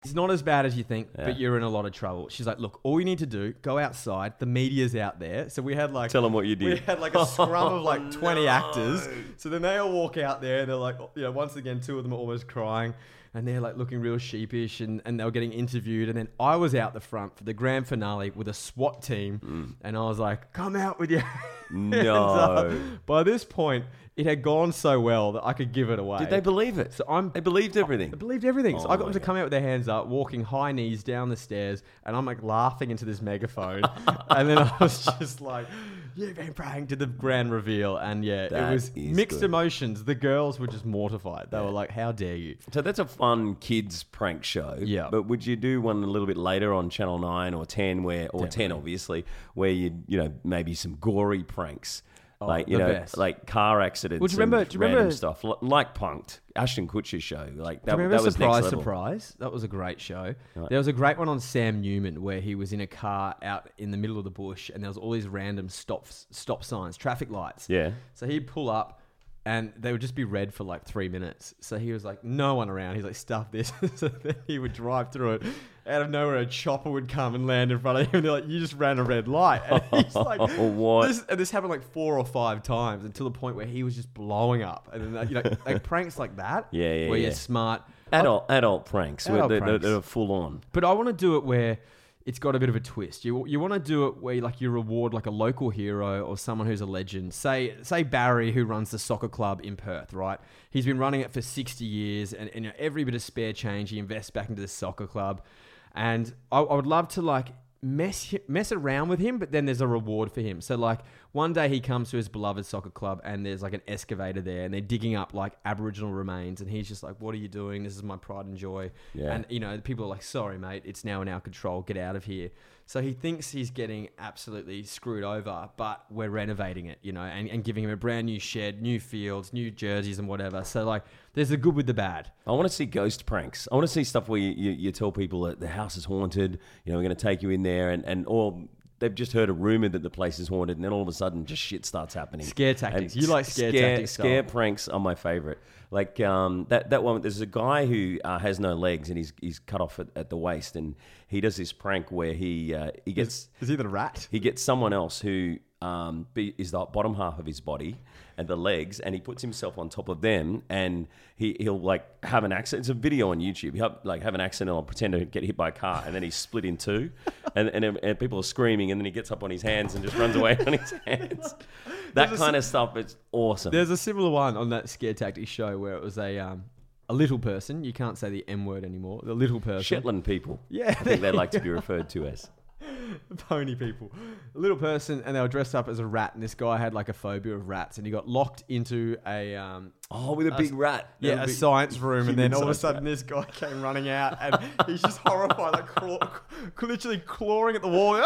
It's not as bad as you think, Yeah. but you're in a lot of trouble. She's like, look, all you need to do, go outside. The media's out there. So we had like Tell them what you did. We had like a scrum of like 20 actors. So then they all walk out there. And they're like, you know, once again, two of them are almost crying. And they're like looking real sheepish and, and they were getting interviewed. And then I was out the front for the grand finale with a SWAT team. Mm. And I was like, come out with your hands No. up. By this point, it had gone so well that I could give it away. Did they believe it? So I'm They believed everything. I believed everything. so Oh I got them to God. come out with their hands up, walking high knees down the stairs, and I'm like laughing into this megaphone. and then I was just like, You've been praying to the grand reveal. And yeah, That it was is mixed good. emotions. The girls were just mortified. They were like, How dare you? So that's a fun kids prank show. Yeah. But would you do one a little bit later on Channel Nine or Ten, where or Ten obviously, where you you know maybe some gory pranks, Oh, like you Oh, know best. like car accidents. Well, do you and remember- do you random remember- stuff li- like Punked, Ashton Kutcher's show? Like that, Do you remember that was Surprise, next level. Surprise? That was a great show. There was a great one on Sam Newman where he was in a car out in the middle of the bush and there was all these random stop stop signs, traffic lights. Yeah. So he'd pull up and they would just be red for like three minutes. So he was like, no one around. He's like, stuff this. so then he would drive through it. Out of nowhere, a chopper would come and land in front of him. And they're like, you just ran a red light. And he's like, What? This, and this happened like four or five times until the point where he was just blowing up. And then, you know, like pranks like that, Yeah, yeah, where yeah. you're smart. adult adult pranks. Adult they're, pranks. They're, full on. But I want to do it where it's got a bit of a twist. You you want to do it where like you reward like a local hero or someone who's a legend. Say say Barry who runs the soccer club in Perth, right? He's been running it for 60 years and, and you know, every bit of spare change he invests back into the soccer club. And I, I would love to like mess mess around with him, but then there's a reward for him. So like one day he comes to his beloved soccer club and there's like an excavator there and they're digging up like Aboriginal remains and he's just like, "What are you doing? This is my pride and joy." Yeah. And you know, people are like, "Sorry, mate, it's now in our control. Get out of here." So he thinks he's getting absolutely screwed over, but we're renovating it, you know, and, and giving him a brand new shed, new fields, new jerseys, and whatever. So like, there's the good with the bad. I want to see ghost pranks. I want to see stuff where you, you, you tell people that the house is haunted. You know, we're going to take you in there, and and or they've just heard a rumor that the place is haunted, and then all of a sudden, just shit starts happening. Scare tactics. And You like scare tactics style. Scare pranks are my favorite. Like um, that that one. There's a guy who uh, has no legs, and he's he's cut off at, at the waist, and he does this prank where he uh, he gets Is he the rat? he gets someone else who um, be, is the bottom half of his body and the legs, and he puts himself on top of them, and he he'll like have an accident. It's a video on YouTube. He'll like have an accident or pretend to get hit by a car, and then he's split in two, and, and and people are screaming, and then he gets up on his hands and just runs away on his hands. That There's a kind of stuff. It's awesome. There's a similar one on that scare tactics show where it was a um, a little person. You can't say the M word anymore. The little person. Shetland people. Yeah, I think they like to be referred to as. pony people. A little person, and they were dressed up as a rat. And this guy had like a phobia of rats, and he got locked into a um, Oh, with a big rat. yeah, That a big- science room, and then all of a sudden this guy came running out, and he's just horrified, like claw, literally clawing at the wall.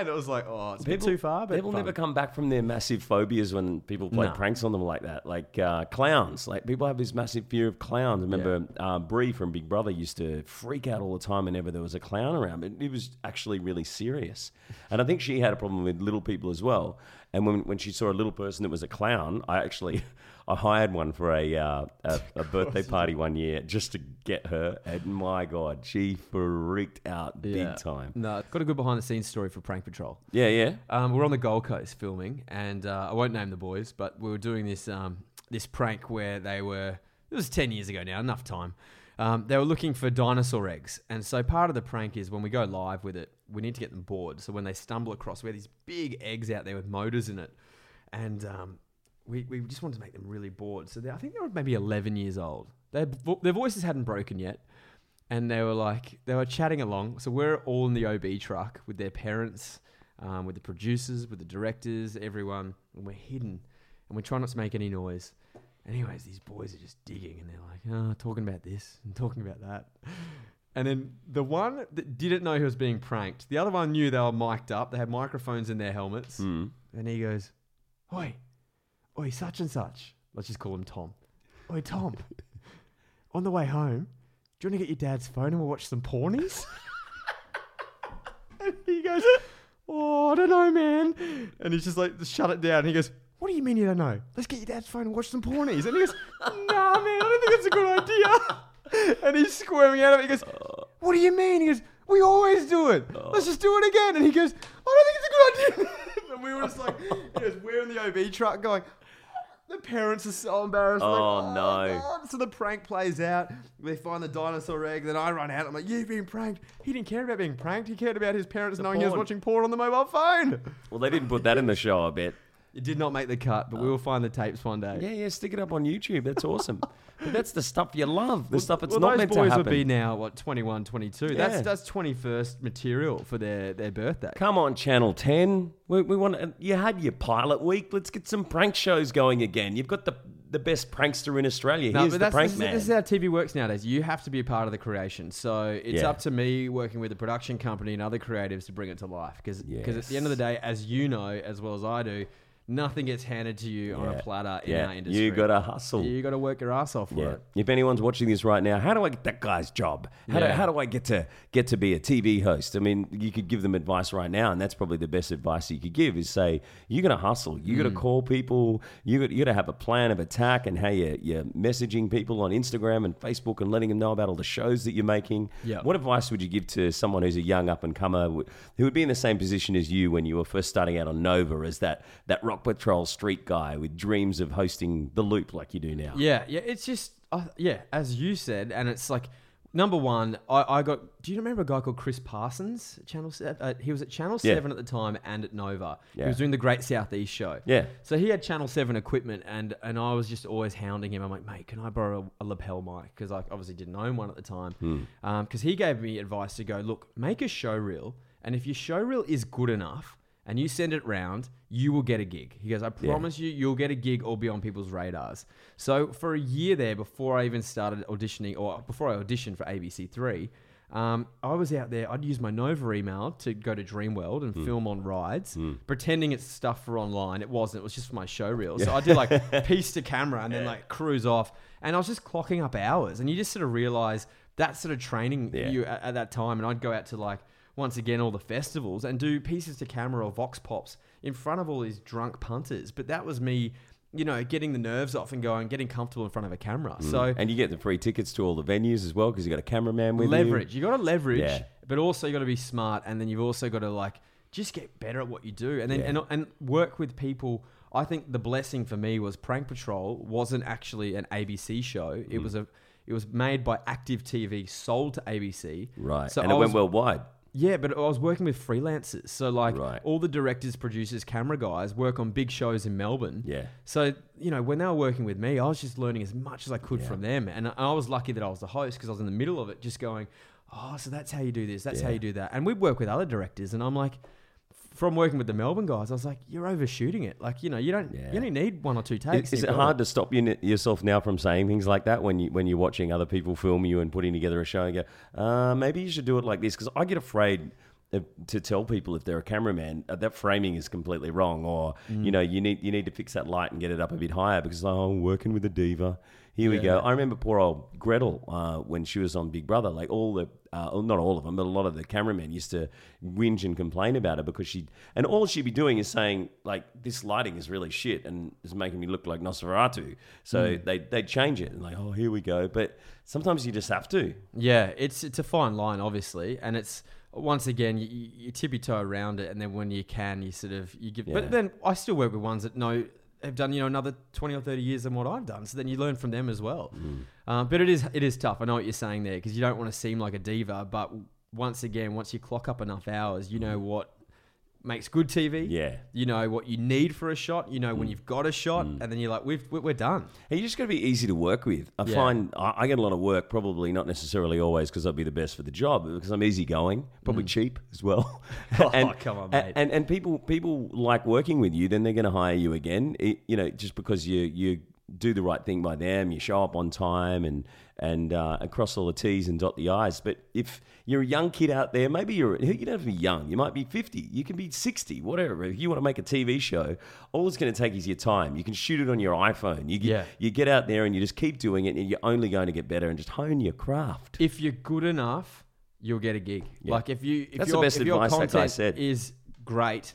And it was like, oh, it's a bit too far, but people fun. never come back from their massive phobias when people play No. pranks on them like that. Like uh, clowns, like people have this massive fear of clowns. I remember uh, Brie from Big Brother used to freak out all the time whenever there was a clown around. It, it was actually really serious, and I think she had a problem with little people as well. And when when she saw a little person that was a clown, I actually. I hired one for a, uh, a a birthday party one year just to get her, and my god, she freaked out Yeah. big time. No, got a good behind the scenes story for Prank Patrol. Yeah, yeah. Um, we're on the Gold Coast filming, and uh, I won't name the boys, but we were doing this um, this prank where they were. It was ten years ago now, enough time. Um, they were looking for dinosaur eggs, and so part of the prank is when we go live with it, we need to get them bored. So when they stumble across, we have these big eggs out there with motors in it, and um, we, we just wanted to make them really bored. So they, I think they were maybe eleven years old. Their their voices hadn't broken yet, and they were like they were chatting along. So we're all in the OB truck with their parents, um, with the producers, with the directors, everyone, and we're hidden, and we're trying not to make any noise. Anyways, these boys are just digging, and they're like, oh, talking about this and talking about that. And then the one that didn't know he was being pranked, the other one knew they were mic'd up. They had microphones in their helmets, Mm. and he goes, "Oi, Oh, oi, such and such." Let's just call him Tom. Oi, Tom. on the way home, do you want to get your dad's phone and we'll watch some pornies? and he goes, Oh, I don't know, man. And he's just like, shut it down. And he goes, What do you mean you don't know? Let's get your dad's phone and watch some pornies. And he goes, Nah, man, I don't think that's a good idea. and he's squirming out of it. He goes, uh. What do you mean? He goes, We always do it. Uh. Let's just do it again. And he goes, I don't think it's a good idea. and we were just like, he goes, We're in the OB truck going, the parents are so embarrassed. like, Oh, oh no. God." So the prank plays out. They find the dinosaur egg. Then I run out. I'm like, you've been pranked. He didn't care about being pranked. He cared about his parents knowing he was porn. watching porn on the mobile phone. Well, they didn't put that in the show, I bet. It did not make the cut, but we oh. will find the tapes one day. Yeah, yeah, stick it up on YouTube. That's awesome. but that's the stuff you love. The stuff that's well, not those meant boys to would happen. be now what 21, 22. Yeah. That's that's 21st material for their their birthday. Come on, Channel 10. We, we want. Uh, you had your pilot week. Let's get some prank shows going again. You've got the the best prankster in Australia. No, Here's but the that's, prank this, man. Is, this is how TV works nowadays. You have to be a part of the creation. So it's Yeah. up to me working with the production company and other creatives to bring it to life. Because at the end of the day, as you know as well as I do, nothing gets handed to you on a platter in our industry. You gotta hustle. You got to work your ass off for Yeah. it. If anyone's watching this right now, how do I get that guy's job? How, do, Yeah. how do I get to get to be a TV host? I mean, you could give them advice right now, and that's probably the best advice you could give is say, you got to hustle. You Mm. got to call people. You got, you got to have a plan of attack and how you, you're messaging people on Instagram and Facebook and letting them know about all the shows that you're making. Yeah. What advice would you give to someone who's a young up and comer who would be in the same position as you when you were first starting out on Nova as that, that rock Dog Patrol street guy with dreams of hosting the Loop like you do now. Yeah, yeah. It's just, uh, yeah, as you said, and it's like number one. I, I got. Do you remember a guy called Chris Parsons? Channel. Seven. Uh, he was at Channel Yeah. Seven at the time and at Nova. Yeah. He was doing the Great Southeast show. Yeah. So he had Channel Seven equipment, and and I was just always hounding him. I'm like, mate, can I borrow a, a lapel mic? Because I obviously didn't own one at the time. Hmm. Because he gave me advice to go look, make a show reel, and if your show reel is good enough. And you send it round, you will get a gig. He goes, I promise you, you'll get a gig or be on people's radars. So for a year there, before I even started auditioning, or before I auditioned for ABC Three, um, I was out there. I'd use my Nova email to go to Dreamworld and film on rides, pretending it's stuff for online. It wasn't. It was just for my show reel. So I did like piece to camera and then like cruise off, and I was just clocking up hours. And you just sort of realize that sort of training Yeah. you at, at that time. And I'd go out to like once again all the festivals and do pieces to camera or vox pops in front of all these drunk punters. But that was me. You know, getting the nerves off and going, getting comfortable in front of a camera. So And you get the free tickets to all the venues as well because you got a cameraman with leverage. You got to leverage, Yeah. but also you got to be smart, and then you've also got to like just get better at what you do, and then Yeah. and, and work with people. I think the blessing for me was Prank Patrol wasn't actually an ABC show. Mm. It was a it was made by Active TV, sold to ABC. Right. So and I it went worldwide. Yeah, but I was working with freelancers. So like Right. all the directors, producers, camera guys work on big shows in Melbourne. Yeah. So, you know, when they were working with me, I was just learning as much as I could from them. And I- I was lucky that I was the host because I was in the middle of it just going, "Oh, so that's how you do this. That's how Yeah. you do that." And we'd work with other directors and I'm like from working with the Melbourne guys, I was like, "You're overshooting it. Like, you know, you don't Yeah. you only need one or two takes." Is, is it hard to stop you, yourself now from saying things like that when you when you're watching other people film you and putting together a show and go, uh, maybe you should do it like this? Because I get afraid to tell people if they're a cameraman uh, that framing is completely wrong, or Mm. you know you need you need to fix that light and get it up a bit higher because oh, I'm working with a diva. Here we go. I remember poor old Gretel uh, when she was on Big Brother. Like all the, uh, not all of them, but a lot of the cameramen used to whinge and complain about her because she, and all she'd be doing is saying like, this lighting is really shit and is making me look like Nosferatu. So they they change it and like, oh, here we go. But sometimes you just have to. Yeah, it's it's a fine line, obviously, and it's once again you, you you tip your toe around it, and then when you can, you sort of you give. Yeah. But then I still work with ones that know have done you know another twenty or thirty years than what I've done, so then you learn from them as well. Mm. Um, but it is it is tough. I know what you're saying there because you don't want to seem like a diva, but once again, once you clock up enough hours, you know what makes good TV. Mm. Yeah. You know what you need for a shot. You know Mm. when you've got a shot, and then you're like, we've we're done. And you just got to be easy to work with. I Yeah. find I, I get a lot of work, probably not necessarily always because I'd be the best for the job, but because I'm easygoing, probably cheap as well. Mm. Oh, come on, and- mate. And, and people people like working with you, then they're going to hire you again. It- you know, just because you you do the right thing by them, you show up on time and and uh, across all the T's and dot the I's. But if you're a young kid out there, maybe you're you don't have to be young. You might be 50. You can be 60, whatever. If you want to make a TV show, all it's going to take is your time. You can shoot it on your iPhone. You get, Yeah. you get out there and you just keep doing it, and you're only going to get better and just hone your craft. if you're good enough, you'll get a gig. Yeah. Like if you if That's the best if advice that guy said. is great,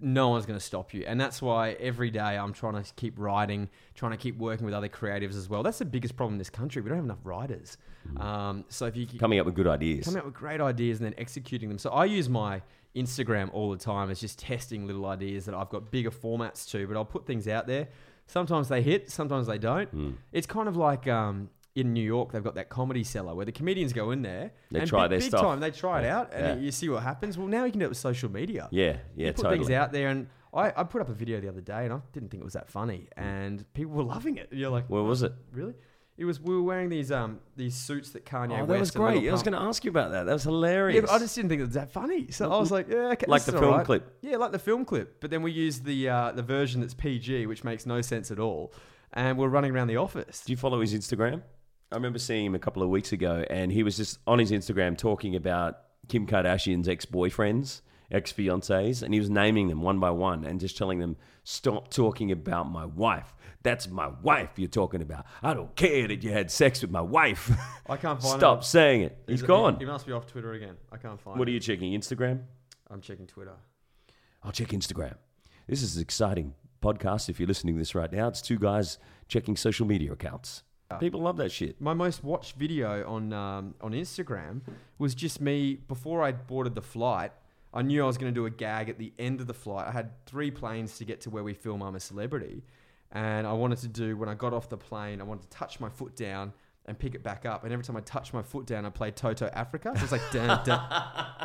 no one's going to stop you. And that's why every day I'm trying to keep writing, trying to keep working with other creatives as well. That's the biggest problem in this country. We don't have enough writers. Um, so if you keep Mm. Coming up with good ideas. coming up with great ideas and then executing them. So I use my Instagram all the time as just testing little ideas that I've got bigger formats to, but I'll put things out there. Sometimes they hit, sometimes they don't. Hmm. It's kind of like um, in New York, they've got that comedy cellar where the comedians go in there. They and try big, their big stuff. time. They try it out and Yeah. you see what happens. Well, now you can do it with social media. yeah, yeah, you put totally. things out there, and I, I put up a video the other day, and I didn't think it was that funny, and people were loving it. And you're like, Where was it? really? It was we were wearing these um these suits that Kanye. Oh, that West was great. I was going to ask you about that. That was yeah, hilarious. but I just didn't think it was that funny. So I was like, yeah, okay, Like the film alright. clip. Yeah, like the film clip. But then we used the uh, the version that's PG, which makes no sense at all. And we're running around the office. Do you follow his Instagram? I remember seeing him a couple of weeks ago, and he was just on his Instagram talking about Kim Kardashian's ex boyfriends, ex fiancés, and he was naming them one by one and just telling them, Stop talking about my wife. That's my wife you're talking about. I don't care that you had sex with my wife. I can't find Stop him. saying it. He's He- gone. He must be off Twitter again. I can't find. What are him. you checking? Instagram? I'm checking Twitter. I'll check Instagram. This is an exciting podcast. If you're listening to this right now, it's two guys checking social media accounts. People love that shit. My most watched video on um, on Instagram was just me before I boarded the flight. I knew I was going to do a gag at the end of the flight. I had three planes to get to where we film I'm a Celebrity. And I wanted to do, when I got off the plane, I wanted to touch my foot down and pick it back up. And every time I touched my foot down, I played Toto Africa. So it's like, dun, dun,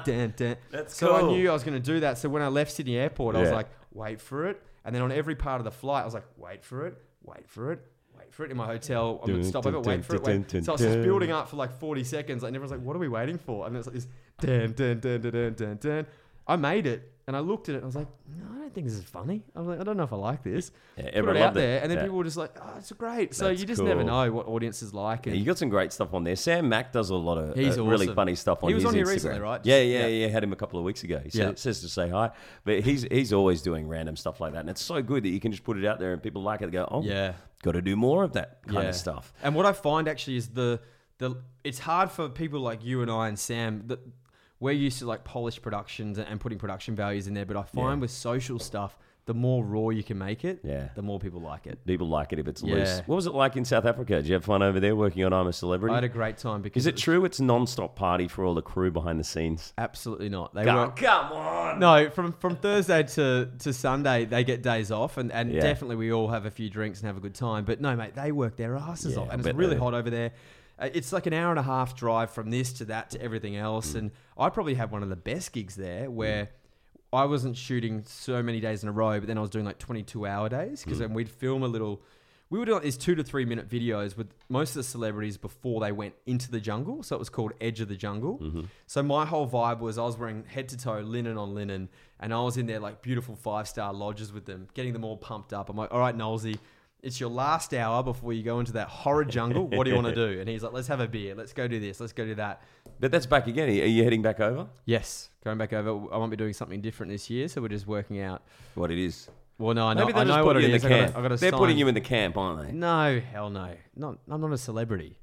dun, dun. That's so I knew I was going to do that. So when I left Sydney Airport, I was like, wait for it. And then on every part of the flight, I was like, wait for it, wait for it, for it. In my hotel, I'm at stop over, wait for it, wait. So I was just building up for like 40 seconds, and everyone's like, what are we waiting for? And it's like this, dun, dun, dun, dun, dun, dun. I made it, and I looked at it, and I was like, no, I don't think this is funny. I was like, I don't know if I like this. Yeah, Put it out loved it. there, and then Yeah. people were just like, oh, it's great. So That's you just never know what audiences like. Yeah, you got some great stuff on there. Sam Mack does a lot of uh, really funny stuff on He was his on here Instagram. recently, right? Yeah, yeah, yeah. yeah. Had him a couple of weeks ago. He Yeah. says, says to say hi, but he's he's always doing random stuff like that, and it's so good that you can just put it out there and people like it. They go, oh, Yeah. got to do more of that kind of stuff. And what I find actually is the the it's hard for people like you and I and Sam that we're used to like polished productions and, putting production values in there, but I find Yeah. with social stuff, the more raw you can make it, Yeah. the more people like it. People like it if it's Yeah. loose. What was it like in South Africa? Did you have fun over there working on I'm a Celebrity? I had a great time because Is it was- true it's non-stop party for all the crew behind the scenes? Absolutely not. They Come, work. come on. No, from from Thursday to, to Sunday they get days off, and, and Yeah. definitely we all have a few drinks and have a good time. But no, mate, they work their asses off, and bet it's really hot over there. Uh, It's like an hour and a half drive from this to that to everything else, Mm. and I probably had one of the best gigs there where. I wasn't shooting so many days in a row, but then I was doing like 22 hour days Mm. because then we'd film a little. We would do like these two to three minute videos with most of the celebrities before they went into the jungle. So it was called Edge of the Jungle. Mm-hmm. So my whole vibe was I was wearing head to toe linen on linen, and I was in there like beautiful five star lodges with them, getting them all pumped up. I'm like, all right, Nolsey, it's your last hour before you go into that horrid jungle. What do you want to do? And he's like, let's have a beer. Let's go do this. Let's go do that. But that's back again. Are you heading back over? Yes, going back over. I won't be doing something different this year, so we're just working out. What it is? Well, no, I know, Maybe I know what it in the I gotta- camp. I gotta They're sign- putting you in the camp, aren't they? No, hell no. Not, I'm not a celebrity.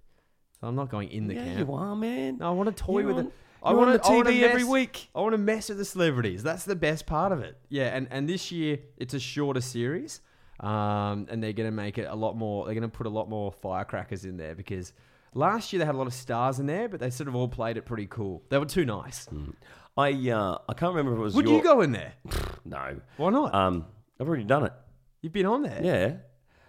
So I'm not going in the yeah, camp. you are, man. No, I want to toy You're with on- it. I want to the I wanna TV every week. I want to mess with the celebrities. That's the best part of it. Yeah, and, and this year it's a shorter series, um, and they're going to make it a lot more. They're going to put a lot more firecrackers in there because last year they had a lot of stars in there, but they sort of all played it pretty cool. They were too nice. I uh, I can't remember if it was. Would your- you go in there? No. Why not? Um, I've already done it. You've been on there. Yeah.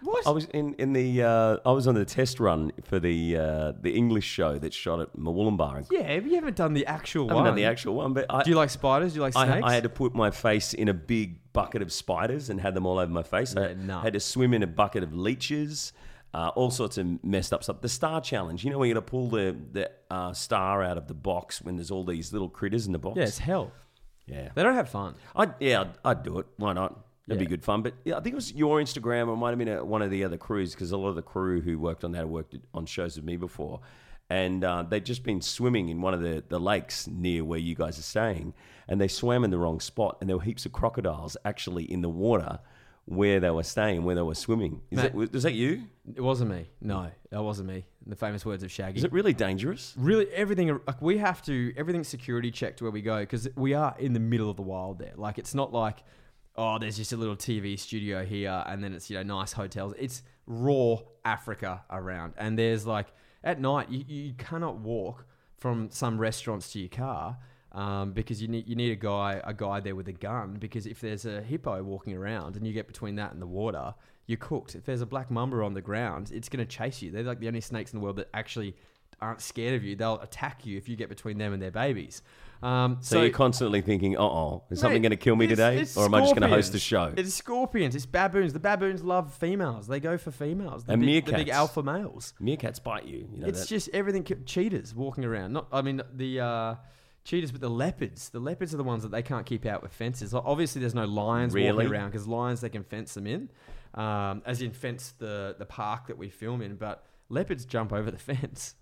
What? I was in in the uh, I was on the test run for the uh, the English show that shot at Murwillumbah. Yeah, you haven't done the actual I haven't one. done the actual one, but I, Do you like spiders? Do you like I, snakes? I had to put my face in a big bucket of spiders and had them all over my face. I Yeah, no. had to swim in a bucket of leeches, uh, all sorts of messed up stuff. The star challenge, you know, where you got to pull the the uh, star out of the box when there's all these little critters in the box. yeah, it's hell. yeah. They don't have fun. I'd, yeah, I'd, I'd do it. Why not? It'd be good fun. But yeah, I think it was your Instagram or it might have been a, one of the other crews because a lot of the crew who worked on that had worked on shows with me before. And uh, they'd just been swimming in one of the, the lakes near where you guys are staying. And they swam in the wrong spot. And there were heaps of crocodiles actually in the water where they were staying, where they were swimming. Is Mate. that, was that you? It wasn't me. No, that wasn't me. The famous words of Shaggy. Is it really dangerous? really everything like we have to everything's security checked where we go because we are in the middle of the wild there like it's not like oh there's just a little tv studio here and then it's you know nice hotels. It's raw africa around and there's like at night you, you cannot walk from some restaurants to your car um, because you need you need a guy a guy there with a gun because if there's a hippo walking around and you get between that and the water you're cooked. If there's a black mamba on the ground it's going to chase you. They're like the only snakes in the world that actually aren't scared of you. They'll attack you if you get between them and their babies um, So, you're constantly thinking, uh oh, is something going to kill me today? or am I just going to host a show? It's scorpions. It's baboons. The baboons love females. They go for females. The, And big, the big alpha males. Meerkats bite you. you know it's that. just everything. Cheetahs walking around. Not. I mean the uh, cheetahs, but the leopards. The leopards are the ones that they can't keep out with fences. Like, Obviously, there's no lions Really? walking around because lions they can fence them in, um, as in fence the the park that we film in. But leopards jump over the fence.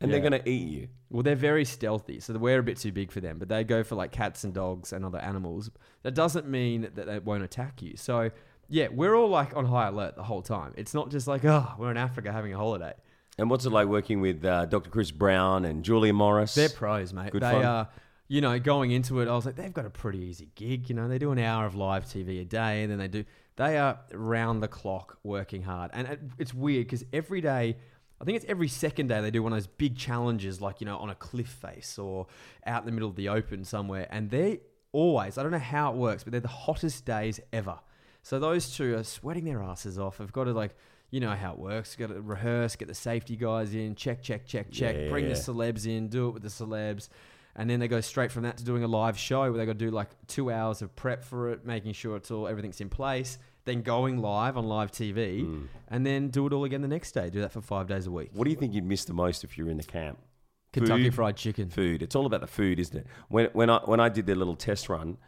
And Yeah. they're going to eat you. Well, they're very stealthy, so we're a bit too big for them. But they go for like cats and dogs and other animals. That doesn't mean that they won't attack you. So yeah, we're all like on high alert the whole time. It's not just like oh, we're in Africa having a holiday. And what's it like working with uh, Dr. Chris Brown and Julia Morris? They're pros, mate. Good they fun. are. You know, going into it, I was like, they've got a pretty easy gig. You know, they do an hour of live TV a day, and then they do. They are round the clock working hard, and it- it's weird because every day. I think it's every second day they do one of those big challenges, like you know, on a cliff face or out in the middle of the open somewhere, and they always. I don't know how it works, but they're the hottest days ever. So those two are sweating their asses off. Have got to like, you know how it works. Got to rehearse, get the safety guys in, check, check, check, check. Bring the celebs in, do it with the celebs. And then they go straight from that to doing a live show where they got to do like two hours of prep for it, making sure it's all everything's in place. Then going live on live TV, Hmm. and then do it all again the next day. Do that for five days a week. What do you think you'd miss the most if you're in the camp? Kentucky Food? Fried Chicken. Food. It's all about the food, isn't it? When when I when I did the little test run,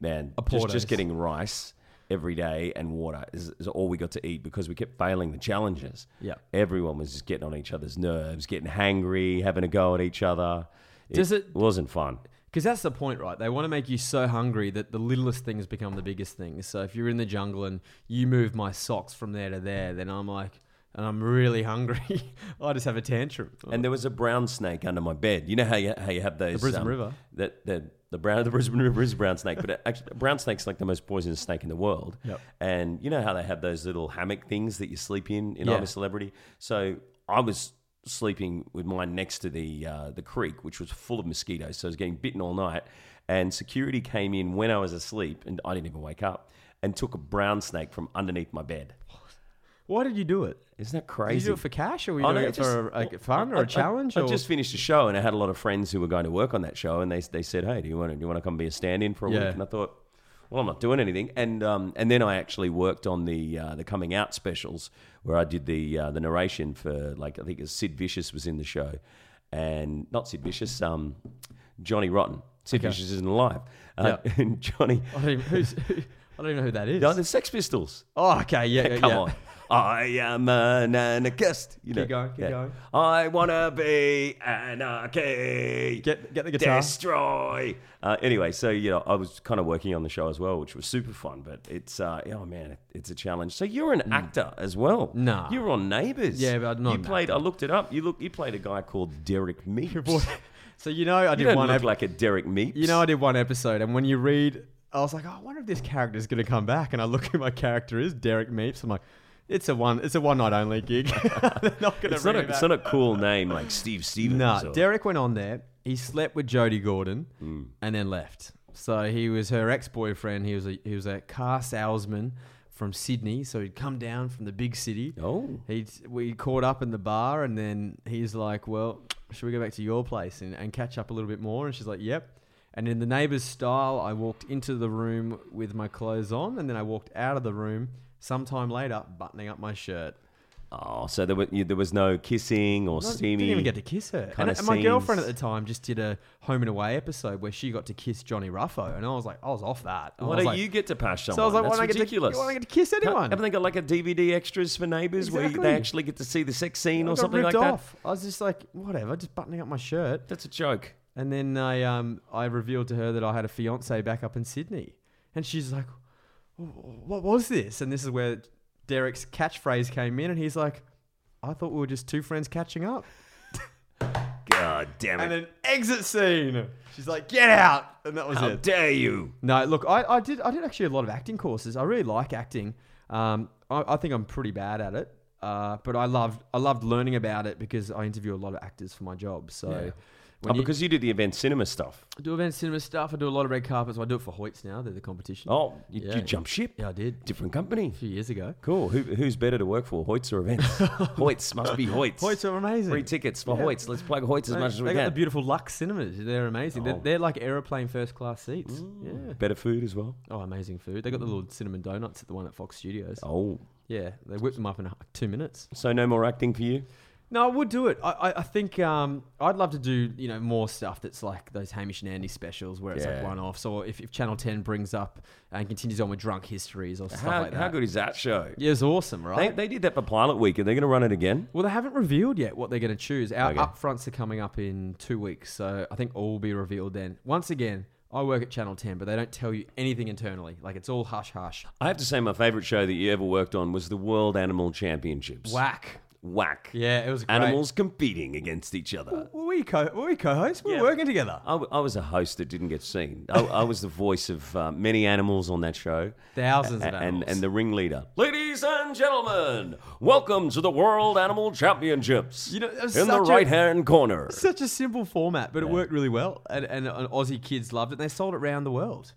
man, just, Portos. just getting rice every day and water is, is all we got to eat because we kept failing the challenges. Yeah. Everyone was just getting on each other's nerves, getting hangry, having a go at each other. Does it- wasn't fun. Because that's the point, right? They want to make you so hungry that the littlest things become the biggest things. So if you're in the jungle and you move my socks from there to there, then I'm like, and I'm really hungry, I just have a tantrum. And there was a brown snake under my bed. You know how you, how you have those um, Brisbane River? That the the brown the Brisbane River is a brown snake, but it actually, a brown snake's like the most poisonous snake in the world. Yep. And you know how they have those little hammock things that you sleep in in Yeah. I'm a Celebrity. So I was sleeping with mine next to the uh, the creek, which was full of mosquitoes. So I was getting bitten all night. And security came in when I was asleep, and I didn't even wake up, and took a brown snake from underneath my bed. Why did you do it? Isn't that crazy? Did you do it for cash or were you Oh, doing no, it just- for like, fun or I- a challenge? I? I just finished a show and I had a lot of friends who were going to work on that show, and they they said, "Hey, do you want to do you want to come be a stand-in for a Yeah. week?" And I thought, well, I'm not doing anything. And um, and then I actually worked on the uh, the coming out specials where I did the uh, the narration for like I think it was Sid Vicious was in the show, and not Sid Vicious, um, Johnny Rotten. Sid Okay. Vicious isn't alive. Uh, Yeah. and Johnny, I don't even, who's, I don't even know who that is. no, the Sex Pistols. oh, okay, yeah, yeah, Come yeah. on. I am an anarchist. You know, Keep going, keep going. I wanna be anarchy. Get get the guitar. Destroy. Uh, anyway, so you know, I was kind of working on the show as well, which was super fun. But it's uh, oh man, it's a challenge. So you're an actor as well. No, you were on Neighbours. Yeah, but not you played. I looked it up. You look. You played a guy called Derek Meeps. So you know I you did don't one. look ep- like a Derek Meeps. You know, I did one episode, and when you read, I was like, oh, I wonder if this character is going to come back. And I look who my character is, Derek Meeps. I'm like, it's a one, it's a one night only gig. They're not to it's not, a, it's not a cool name like Steve Stevens. Nah, or- Derek went on there. He slept with Jody Gordon Hmm. and then left. So he was her ex boyfriend. He was a he was a car salesman from Sydney. So he'd come down from the big city. Oh. He we caught up in the bar, and then he's like, "Well, should we go back to your place and, and catch up a little bit more?" And she's like, "Yep." And in the neighbor's style, I walked into the room with my clothes on, and then I walked out of the room sometime later, buttoning up my shirt. Oh, so there, were, you, there was no kissing or No, steamy. Didn't even get to kiss her. And, and my girlfriend at the time just did a home and away episode where she got to kiss Johnny Ruffo, and I was like, I was off that. I Why don't like- you get to pass someone? So I was like, That's why don't I get to- ridiculous. why don't I get to kiss anyone? Haven't they got like a DVD extras for Neighbours where Exactly. they actually get to see the sex scene I or something like ripped that? I was just like, whatever, just buttoning up my shirt. That's a joke. And then I um I revealed to her that I had a fiance back up in Sydney, and she's like, "What was this?" And this is where Derek's catchphrase came in, and he's like, "I thought we were just two friends catching up." God damn it. And an exit scene. She's like, "Get out!" And that was How it. dare you? No, look, I, I did I did actually a lot of acting courses. I really like acting. Um, I, I think I'm pretty bad at it. Uh, but I loved I loved learning about it because I interview a lot of actors for my job. So Yeah. Oh, you- because you do the event cinema stuff. I do event cinema stuff. I do a lot of red carpets. I do it for Hoyts now. They're the competition. Oh, you, Yeah. you jump ship? yeah, I did Different company. a few years ago. Cool. Who, who's better to work for, Hoyts or events? Hoyts must be Hoyts. Hoyts are amazing. Free tickets for Yeah. Hoyts. Let's plug Hoyts as much as we can. they got the beautiful Lux cinemas. They're amazing. They're, Oh. they're like aeroplane first class seats. Mm. Yeah. Better food as well. Oh, amazing food. They got the mm. little cinnamon donuts at the one at Fox Studios. Oh, Yeah, they whip them up in two minutes. so no more acting for you? No, I would do it. I, I, I think um, I'd love to do you know more stuff that's like those Hamish and Andy specials where it's like one offs, or if, if Channel Ten brings up and continues on with drunk histories or stuff How, like that. how good is that show? Yeah, it's awesome, They, right? they did that for Pilot Week. Are they're going to run it again? well, they haven't revealed yet what they're going to choose. Our Okay. upfronts are coming up in two weeks, so I think all will be revealed then. Once again, I work at Channel Ten, but they don't tell you anything internally. Like it's all hush hush. I have to say, my favourite show that you ever worked on was the World Animal Championships. Whack. Whack. Yeah, it was great. Animals competing against each other. Were we co were we co-hosts? We Yeah. were working together. I, w- I was a host that didn't get seen. I, I was the voice of uh, many animals on that show. Thousands of and, animals. and the ringleader. Ladies and gentlemen, welcome to the World Animal Championships. You know, it was in the such a- right hand corner. Such a simple format, but it worked really well, and, and, and Aussie kids loved it. and They sold it around the world.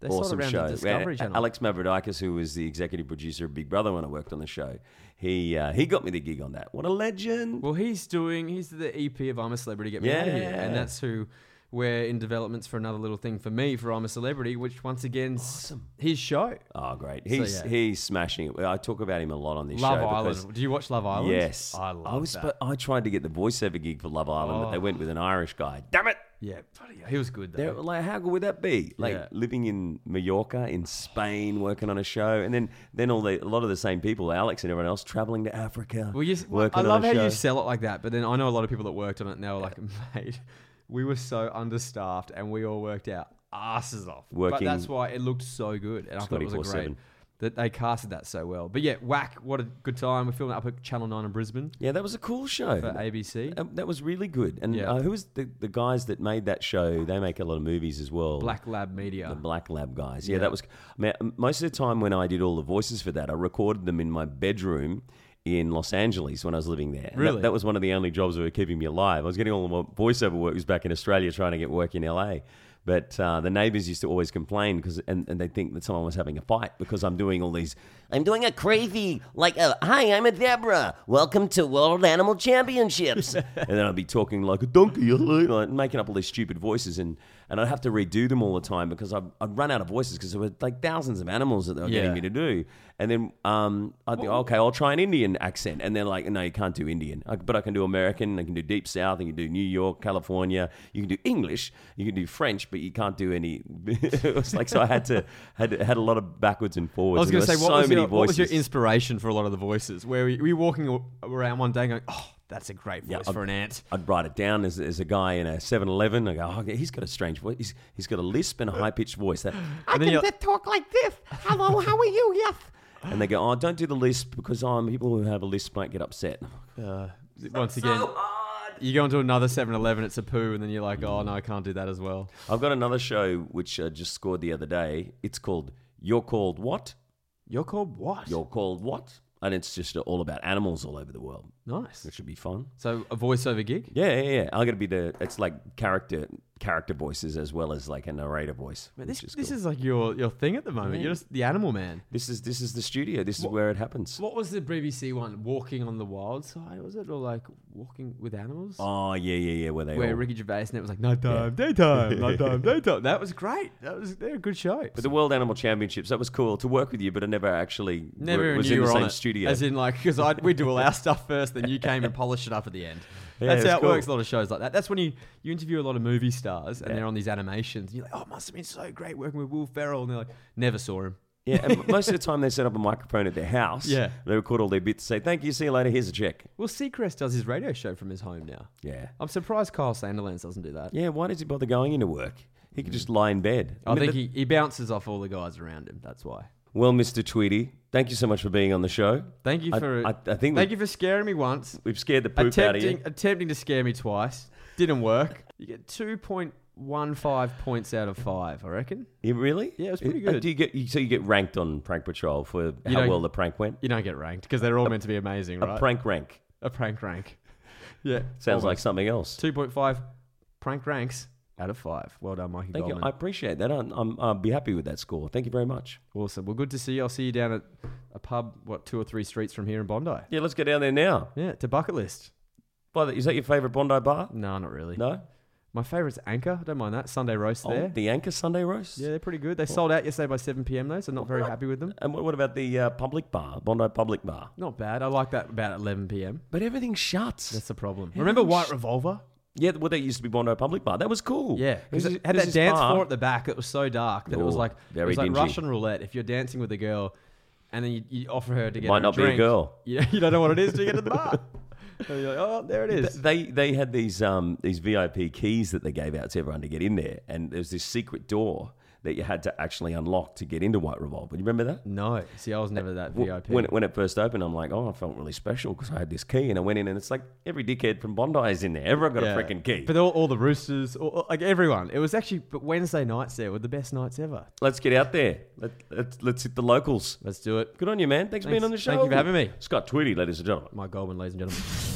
They Awesome show. the Discovery Channel. Alex Mavroidakis, who was the executive producer of Big Brother when I worked on the show, he uh, he got me the gig on that. What a legend! Well, he's doing. He's the EP of I'm a Celebrity, Get Me Out of Here, and that's who we're in developments for another little thing for me for I'm a Celebrity, which once again awesome. his show. oh, great! He's yeah. he's smashing it. I talk about him a lot on this Love show Island. because Do you watch Love Island? Yes, I love I was, that. but I tried to get the voiceover gig for Love Island, but they went with an Irish guy. Damn it! Yeah, bloody hell, he was good They're, though. like, how good would that be? Like Yeah. living in Mallorca, in Spain, working on a show, and then then all the a lot of the same people, Alex and everyone else, traveling to Africa. Well, you, working I on love a how show. you sell it like that, but then I know a lot of people that worked on it, and they were like, mate, we were so understaffed, and we all worked our asses off. Working but that's why it looked so good, and I thought it was a great 24/7. That they casted that so well. But yeah, whack! What a good time. We're filming up at Channel Nine in Brisbane Yeah, that was a cool show. for ABC. Um, that was really good. And Yeah. uh, who was the, the guys that made that show? They make a lot of movies as well. Black Lab Media. The Black Lab guys. Yeah, that was. I mean, most of the time when I did all the voices for that, I recorded them in my bedroom in Los Angeles when I was living there. And that- Really? That, was one of the only jobs that were keeping me alive. I was getting all my voiceover work was back in Australia trying to get work in LA. But uh, the neighbors used to always complain because, and, and they think that someone was having a fight because I'm doing all these. I'm doing a crazy, like, uh, hi, I'm a Deborah. Welcome to World Animal Championships. and then I'd be talking like a donkey, like making up all these stupid voices, and, and I'd have to redo them all the time because I'd, I'd run out of voices because there were like thousands of animals that they were Yeah. getting me to do. And then um, I'd be, okay, I'll try an Indian accent. And they're like, no, you can't do Indian. I, but I can do American, I can do Deep South, I can do New York, California. You can do English, you can do French, but you can't do any. it was like, so I had to, had, had a lot of backwards and forwards. I was going to say, what, so was your, what was your inspiration for a lot of the voices? Where were you, were you walking around one day going, oh, that's a great voice Yeah, for an ant? I'd write it down as, as a guy in a 7 Eleven. I go, oh, he's got a strange voice. He's, he's got a lisp and a high pitched voice. That, And then you're, talk like this. Hello, how are you? Yes. and they go, oh, don't do the lisp because um, people who have a lisp might get upset. once again, you go into another 7-Eleven, it's a poo, and then you're like, oh, no, I can't do that as well. I've got another show which I just scored the other day. It's called You're Called What? You're called what? You're Called What? And it's just all about animals all over the world, nice. It should be fun. So a voiceover gig? Yeah, yeah, yeah. I'm gonna be the. It's like character character voices as well as like a narrator voice. Man, this, is this cool. is like your, your thing at the moment. You're just the animal man. this is this is the studio. This is where it happens. What was the BBC one? Walking on the wild side, was it? Or like walking with animals? Oh yeah, yeah, yeah. Where they Where all, Ricky Gervais and it was like nighttime, daytime, nighttime, daytime. That was great. That was they're a good show. But the World Animal Championships, that was cool to work with you, but I never actually Never wor- was in the same studio. As in, like, because we do all our stuff first, then you came and polished it up at the end. That's how it cool. works. A lot of shows like that. That's when you you interview a lot of movie stars, and they're on these animations. And you're like, oh, it must have been so great working with Will Ferrell. And they're like, never saw him. yeah, and most of the time they set up a microphone at their house. Yeah. they record all their bits. Say thank you, see you later. Here's a check. Well, Seacrest does his radio show from his home now. Yeah, I'm surprised Kyle Sandilands doesn't do that. yeah. Why does he bother going into work? He could just lie in bed. I mean, think that- he, he bounces off all the guys around him. That's why. Well, Mr. Tweety, thank you so much for being on the show. Thank you I- for. I, I think thank you for scaring me once. we've scared the poop out of attempting you. attempting to scare me twice didn't work. You get two point one five points out of five. I reckon. You really? Yeah, it was pretty Uh, good. Do you get you, so you get ranked on Prank Patrol for how don't- well the prank went? You don't get ranked because they're all meant to be amazing, right? A prank rank a prank rank. Yeah, sounds like something else. two point five prank ranks out of five. Well done, Mikey Thank you. I appreciate that. I'm, I'm, I'll be happy with that score. Thank you very much. Awesome. Well, good to see you. I'll see you down at a pub, what two or three streets from here in Bondi. Yeah, let's get down there now. Yeah, to bucket list. By the, is that your favourite Bondi bar? No, not really. No. My favourite's Anchor. I don't mind that Sunday roast Oh, there. the Anchor Sunday roast. Yeah, they're pretty good. They sold out yesterday by 7 p.m. though, so not very happy with them. And what, what about the uh, public bar, Bondi Public Bar? Not bad. I like that about 11 p.m. But everything shuts. That's the problem. Remember White Revolver? Yeah, well, that used to be Bondi Public Bar. That was cool. Yeah, because it had that dance bar- floor at the back that was so dark that it was like very it was like dingy. Russian roulette. If you're dancing with a girl, and then you, you offer her to get Might not be a girl. You, you don't know what it is till you get to the bar. and you're like, oh, there it is. They they had these um these VIP keys that they gave out to everyone to get in there, and there was this secret door that you had to actually unlock to get into White Revolver. You remember that? No, see, I was never that VIP. When it, when it first opened, I'm like, oh, I felt really special because I had this key, and I went in, and it's like every dickhead from Bondi is in there. Everyone got Yeah. a freaking key. But all, all the roosters, all, like everyone. It was actually, but Wednesday nights there were the best nights ever. let's get out there. Let, let's, let's hit the locals. Let's do it. Good on you, man. Thanks, for being on the show. Thank you for having me. Scott Tweedie, ladies and gentlemen. Mike Goldman, ladies and gentlemen.